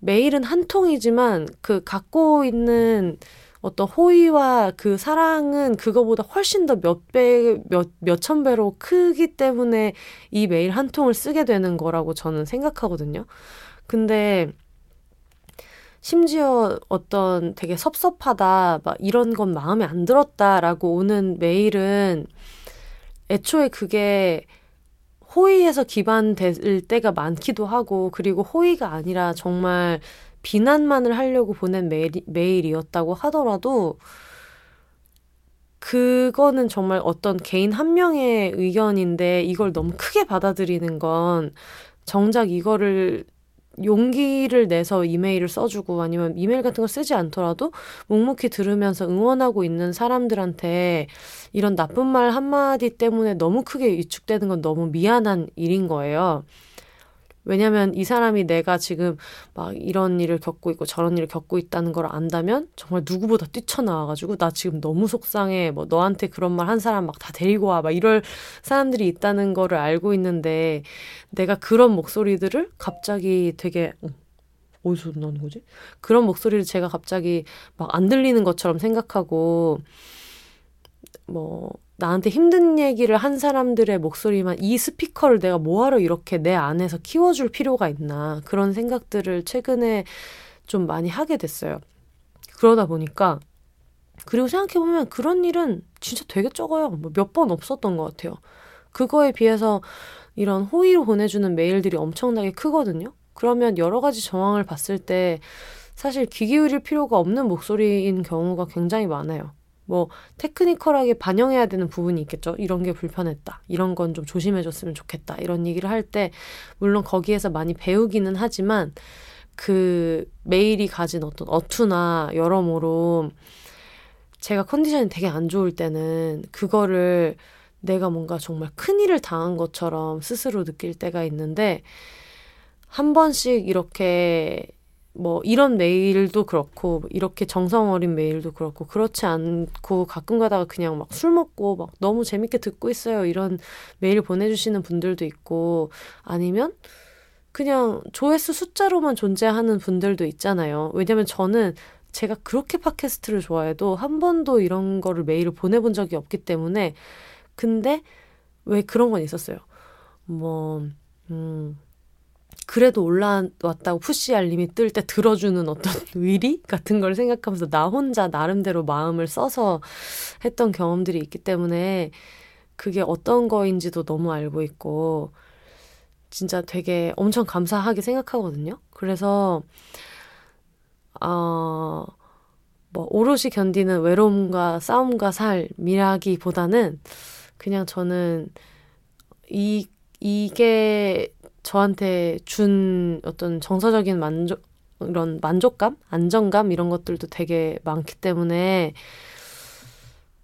메일은 한 통이지만 그 갖고 있는 어떤 호의와 그 사랑은 그거보다 훨씬 더 몇 배, 몇, 몇천 배로 크기 때문에 이 메일 한 통을 쓰게 되는 거라고 저는 생각하거든요. 근데 심지어 어떤 되게 섭섭하다, 막 이런 건 마음에 안 들었다라고 오는 메일은 애초에 그게 호의에서 기반될 때가 많기도 하고, 그리고 호의가 아니라 정말 비난만을 하려고 보낸 메일, 메일이었다고 하더라도 그거는 정말 어떤 개인 한 명의 의견인데 이걸 너무 크게 받아들이는 건 정작 이거를 용기를 내서 이메일을 써주고 아니면 이메일 같은 걸 쓰지 않더라도 묵묵히 들으면서 응원하고 있는 사람들한테 이런 나쁜 말 한마디 때문에 너무 크게 위축되는 건 너무 미안한 일인 거예요. 왜냐면 이 사람이 내가 지금 막 이런 일을 겪고 있고 저런 일을 겪고 있다는 걸 안다면 정말 누구보다 뛰쳐나와가지고 나 지금 너무 속상해. 뭐 너한테 그런 말 한 사람 막 다 데리고 와. 막 이럴 사람들이 있다는 거를 알고 있는데 내가 그런 목소리들을 갑자기 되게 어, 어디서 나는 거지? 그런 목소리를 제가 갑자기 막 안 들리는 것처럼 생각하고 뭐 나한테 힘든 얘기를 한 사람들의 목소리만 이 스피커를 내가 뭐하러 이렇게 내 안에서 키워줄 필요가 있나 그런 생각들을 최근에 좀 많이 하게 됐어요. 그러다 보니까 그리고 생각해보면 그런 일은 진짜 되게 적어요. 뭐 몇 번 없었던 것 같아요. 그거에 비해서 이런 호의로 보내주는 메일들이 엄청나게 크거든요. 그러면 여러 가지 정황을 봤을 때 사실 귀 기울일 필요가 없는 목소리인 경우가 굉장히 많아요. 뭐 테크니컬하게 반영해야 되는 부분이 있겠죠. 이런 게 불편했다. 이런 건 좀 조심해줬으면 좋겠다. 이런 얘기를 할 때 물론 거기에서 많이 배우기는 하지만 그 메일이 가진 어떤 어투나 여러모로 제가 컨디션이 되게 안 좋을 때는 그거를 내가 뭔가 정말 큰 일을 당한 것처럼 스스로 느낄 때가 있는데 한 번씩 이렇게 뭐 이런 메일도 그렇고 이렇게 정성 어린 메일도 그렇고 그렇지 않고 가끔 가다가 그냥 막 술 먹고 막 너무 재밌게 듣고 있어요 이런 메일 보내주시는 분들도 있고 아니면 그냥 조회수 숫자로만 존재하는 분들도 있잖아요 왜냐면 저는 제가 그렇게 팟캐스트를 좋아해도 한 번도 이런 거를 메일을 보내본 적이 없기 때문에 근데 왜 그런 건 있었어요 뭐 음. 그래도 올라왔다고 푸시 알림이 뜰 때 들어주는 어떤 의리 같은 걸 생각하면서 나 혼자 나름대로 마음을 써서 했던 경험들이 있기 때문에 그게 어떤 거인지도 너무 알고 있고 진짜 되게 엄청 감사하게 생각하거든요. 그래서 어, 뭐 오롯이 견디는 외로움과 싸움과 삶이라기보다는 그냥 저는 이 이게 저한테 준 어떤 정서적인 만족, 이런 만족감, 안정감 이런 것들도 되게 많기 때문에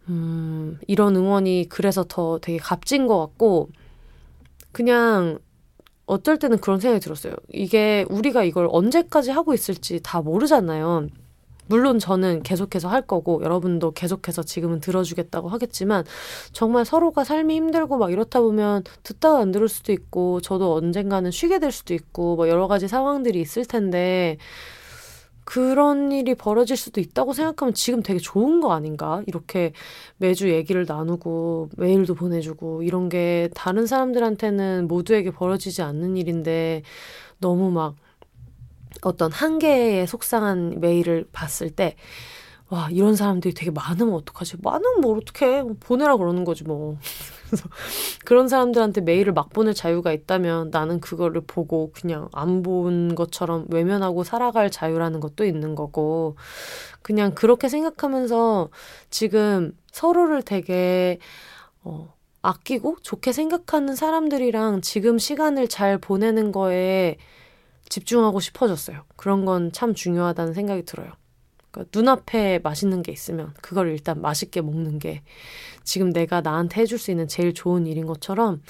음, 이런 응원이 그래서 더 되게 값진 것 같고 그냥 어떨 때는 그런 생각이 들었어요. 이게 우리가 이걸 언제까지 하고 있을지 다 모르잖아요. 물론 저는 계속해서 할 거고 여러분도 계속해서 지금은 들어주겠다고 하겠지만 정말 서로가 삶이 힘들고 막 이렇다 보면 듣다가 안 들을 수도 있고 저도 언젠가는 쉬게 될 수도 있고 뭐 여러 가지 상황들이 있을 텐데 그런 일이 벌어질 수도 있다고 생각하면 지금 되게 좋은 거 아닌가? 이렇게 매주 얘기를 나누고 메일도 보내주고 이런 게 다른 사람들한테는 모두에게 벌어지지 않는 일인데 너무 막 어떤 한계의 속상한 메일을 봤을 때, 와, 이런 사람들이 되게 많으면 어떡하지? 많으면 뭐 어떡해. 보내라 그러는 거지 뭐. 그래서 그런 사람들한테 메일을 막 보낼 자유가 있다면 나는 그거를 보고 그냥 안 본 것처럼 외면하고 살아갈 자유라는 것도 있는 거고, 그냥 그렇게 생각하면서 지금 서로를 되게, 어, 아끼고 좋게 생각하는 사람들이랑 지금 시간을 잘 보내는 거에 집중하고 싶어졌어요. 그런 건 참 중요하다는 생각이 들어요. 그러니까 눈앞에 맛있는 게 있으면 그걸 일단 맛있게 먹는 게 지금 내가 나한테 해줄 수 있는 제일 좋은 일인 것처럼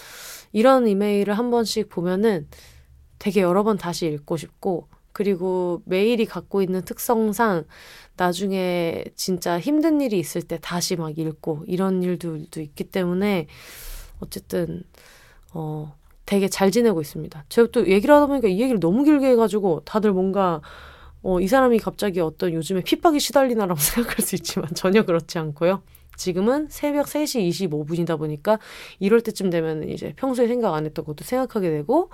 이런 이메일을 한 번씩 보면은 되게 여러 번 다시 읽고 싶고 그리고 메일이 갖고 있는 특성상 나중에 진짜 힘든 일이 있을 때 다시 막 읽고 이런 일들도 있기 때문에 어쨌든 어 되게 잘 지내고 있습니다. 제가 또 얘기를 하다 보니까 이 얘기를 너무 길게 해가지고 다들 뭔가 어, 이 사람이 갑자기 어떤 요즘에 핍박이 시달리나라고 생각할 수 있지만 전혀 그렇지 않고요. 지금은 새벽 3시 25분이다 보니까 이럴 때쯤 되면 이제 평소에 생각 안 했던 것도 생각하게 되고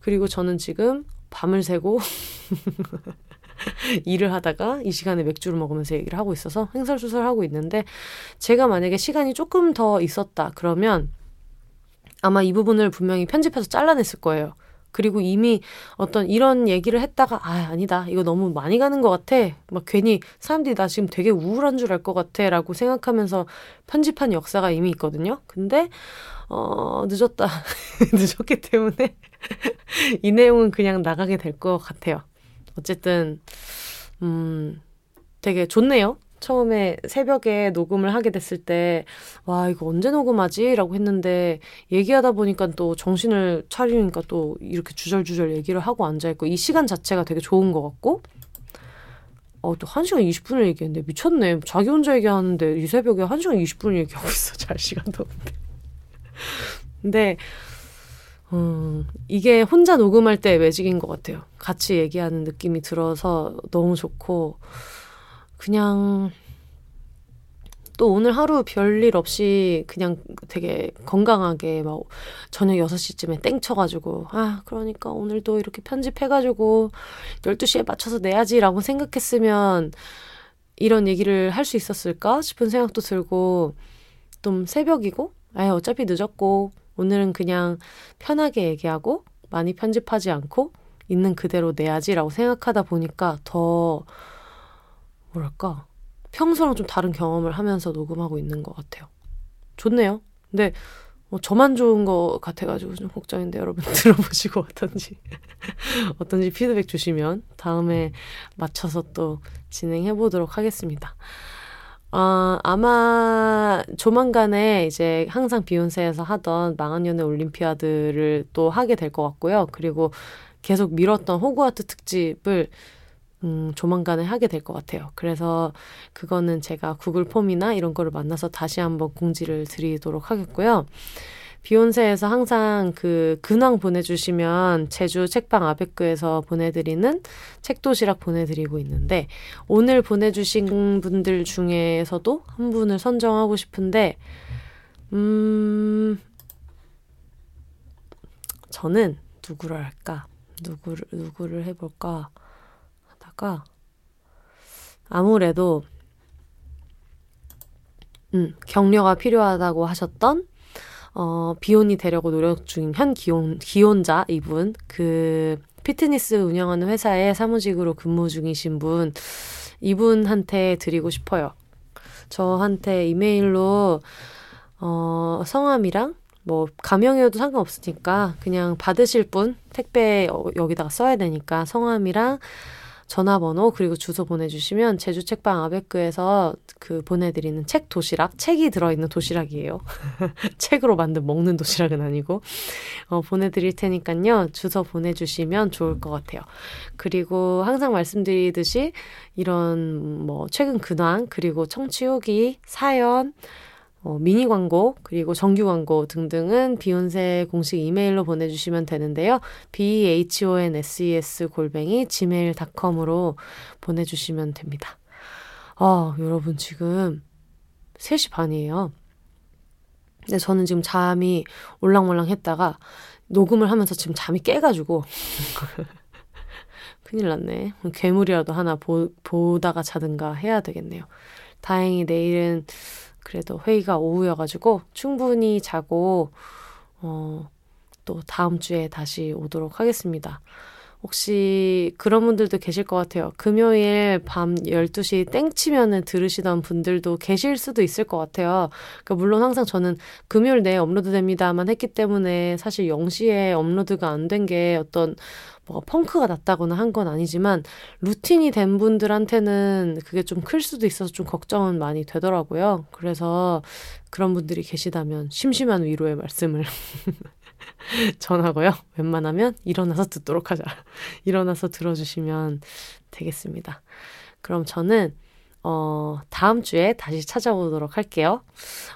그리고 저는 지금 밤을 새고 일을 하다가 이 시간에 맥주를 먹으면서 얘기를 하고 있어서 횡설수설하고 있는데 제가 만약에 시간이 조금 더 있었다 그러면 아마 이 부분을 분명히 편집해서 잘라냈을 거예요. 그리고 이미 어떤 이런 얘기를 했다가 아 아니다 이거 너무 많이 가는 것 같아 막 괜히 사람들이 나 지금 되게 우울한 줄 알 것 같아라고 생각하면서 편집한 역사가 이미 있거든요. 근데 어 늦었다 늦었기 때문에 이 내용은 그냥 나가게 될 것 같아요. 어쨌든, 음, 되게 좋네요. 처음에 새벽에 녹음을 하게 됐을 때, 와, 이거 언제 녹음하지? 라고 했는데, 얘기하다 보니까 또 정신을 차리니까 또 이렇게 주절주절 얘기를 하고 앉아있고, 이 시간 자체가 되게 좋은 것 같고, 어, 또 1시간 20분을 얘기했는데, 미쳤네. 자기 혼자 얘기하는데, 이 새벽에 1시간 20분을 얘기하고 있어. 잘 시간도 없는데. 근데, 음, 이게 혼자 녹음할 때 매직인 것 같아요. 같이 얘기하는 느낌이 들어서 너무 좋고, 그냥 또 오늘 하루 별일 없이 그냥 되게 건강하게 막 저녁 6시쯤에 땡 쳐가지고, 아, 그러니까 오늘도 이렇게 편집해가지고 12시에 맞춰서 내야지라고 생각했으면 이런 얘기를 할 수 있었을까 싶은 생각도 들고, 좀 새벽이고, 아예 어차피 늦었고, 오늘은 그냥 편하게 얘기하고, 많이 편집하지 않고, 있는 그대로 내야지라고 생각하다 보니까 더 뭐랄까 평소랑 좀 다른 경험을 하면서 녹음하고 있는 것 같아요. 좋네요. 근데 뭐 저만 좋은 것 같아가지고 좀 걱정인데 여러분 들어보시고 어떤지 어떤지 피드백 주시면 다음에 맞춰서 또 진행해 보도록 하겠습니다. 어, 아마 조만간에 이제 항상 비욘세에서 하던 망한연애 올림피아드를 또 하게 될 것 같고요. 그리고 계속 미뤘던 호그와트 특집을 음, 조만간에 하게 될 것 같아요. 그래서 그거는 제가 구글 폼이나 이런 거를 만나서 다시 한번 공지를 드리도록 하겠고요. 비욘세에서 항상 그 근황 보내주시면 제주 책방 아베크에서 보내드리는 책 도시락 보내드리고 있는데 오늘 보내주신 분들 중에서도 한 분을 선정하고 싶은데 음 저는 누구를 할까 누구를 누구를 해볼까 하다가 아무래도 음, 격려가 필요하다고 하셨던 어, 비혼이 되려고 노력 중인 현 기혼, 기혼자 이분 그 피트니스 운영하는 회사에 사무직으로 근무 중이신 분 이분한테 드리고 싶어요. 저한테 이메일로 어, 성함이랑 뭐 가명이어도 상관없으니까 그냥 받으실 분 택배 여기다가 써야 되니까 성함이랑 전화번호 그리고 주소 보내주시면 제주 책방 아베크에서 그 보내드리는 책 도시락 책이 들어있는 도시락이에요. 책으로 만든 먹는 도시락은 아니고 어, 보내드릴 테니까요 주소 보내주시면 좋을 것 같아요. 그리고 항상 말씀드리듯이 이런 뭐 최근 근황 그리고 청취 후기 사연 어, 미니 광고 그리고 정규 광고 등등은 비욘세 공식 이메일로 보내주시면 되는데요. b h o n s e s 골뱅이 gmail.com으로 보내주시면 됩니다. 아 여러분 지금 3시 반이에요. 근데 저는 지금 잠이 올랑몰랑 했다가 녹음을 하면서 지금 잠이 깨가지고 큰일 났네. 괴물이라도 하나 보, 보다가 자든가 해야 되겠네요. 다행히 내일은 그래도 회의가 오후여가지고 충분히 자고, 어, 또 다음 주에 다시 오도록 하겠습니다. 혹시 그런 분들도 계실 것 같아요. 금요일 밤 12시 땡 치면은 들으시던 분들도 계실 수도 있을 것 같아요. 그러니까 물론 항상 저는 금요일 내에 업로드 됩니다만 했기 때문에 사실 0시에 업로드가 안 된 게 어떤 뭐 펑크가 났다거나 한 건 아니지만 루틴이 된 분들한테는 그게 좀 클 수도 있어서 좀 걱정은 많이 되더라고요. 그래서 그런 분들이 계시다면 심심한 위로의 말씀을 전하고요. 웬만하면 일어나서 듣도록 하자. 일어나서 들어주시면 되겠습니다. 그럼 저는 어, 다음 주에 다시 찾아오도록 할게요.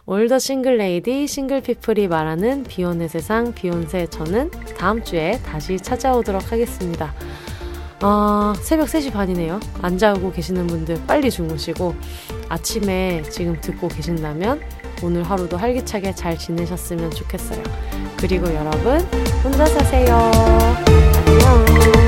All the single lady, single people이 말하는 비혼의 세상, 비혼세 저는 다음 주에 다시 찾아오도록 하겠습니다. 어, 새벽 3시 반이네요. 안 자고 계시는 분들 빨리 주무시고 아침에 지금 듣고 계신다면 오늘 하루도 활기차게 잘 지내셨으면 좋겠어요. 그리고 여러분, 혼자 사세요. 안녕.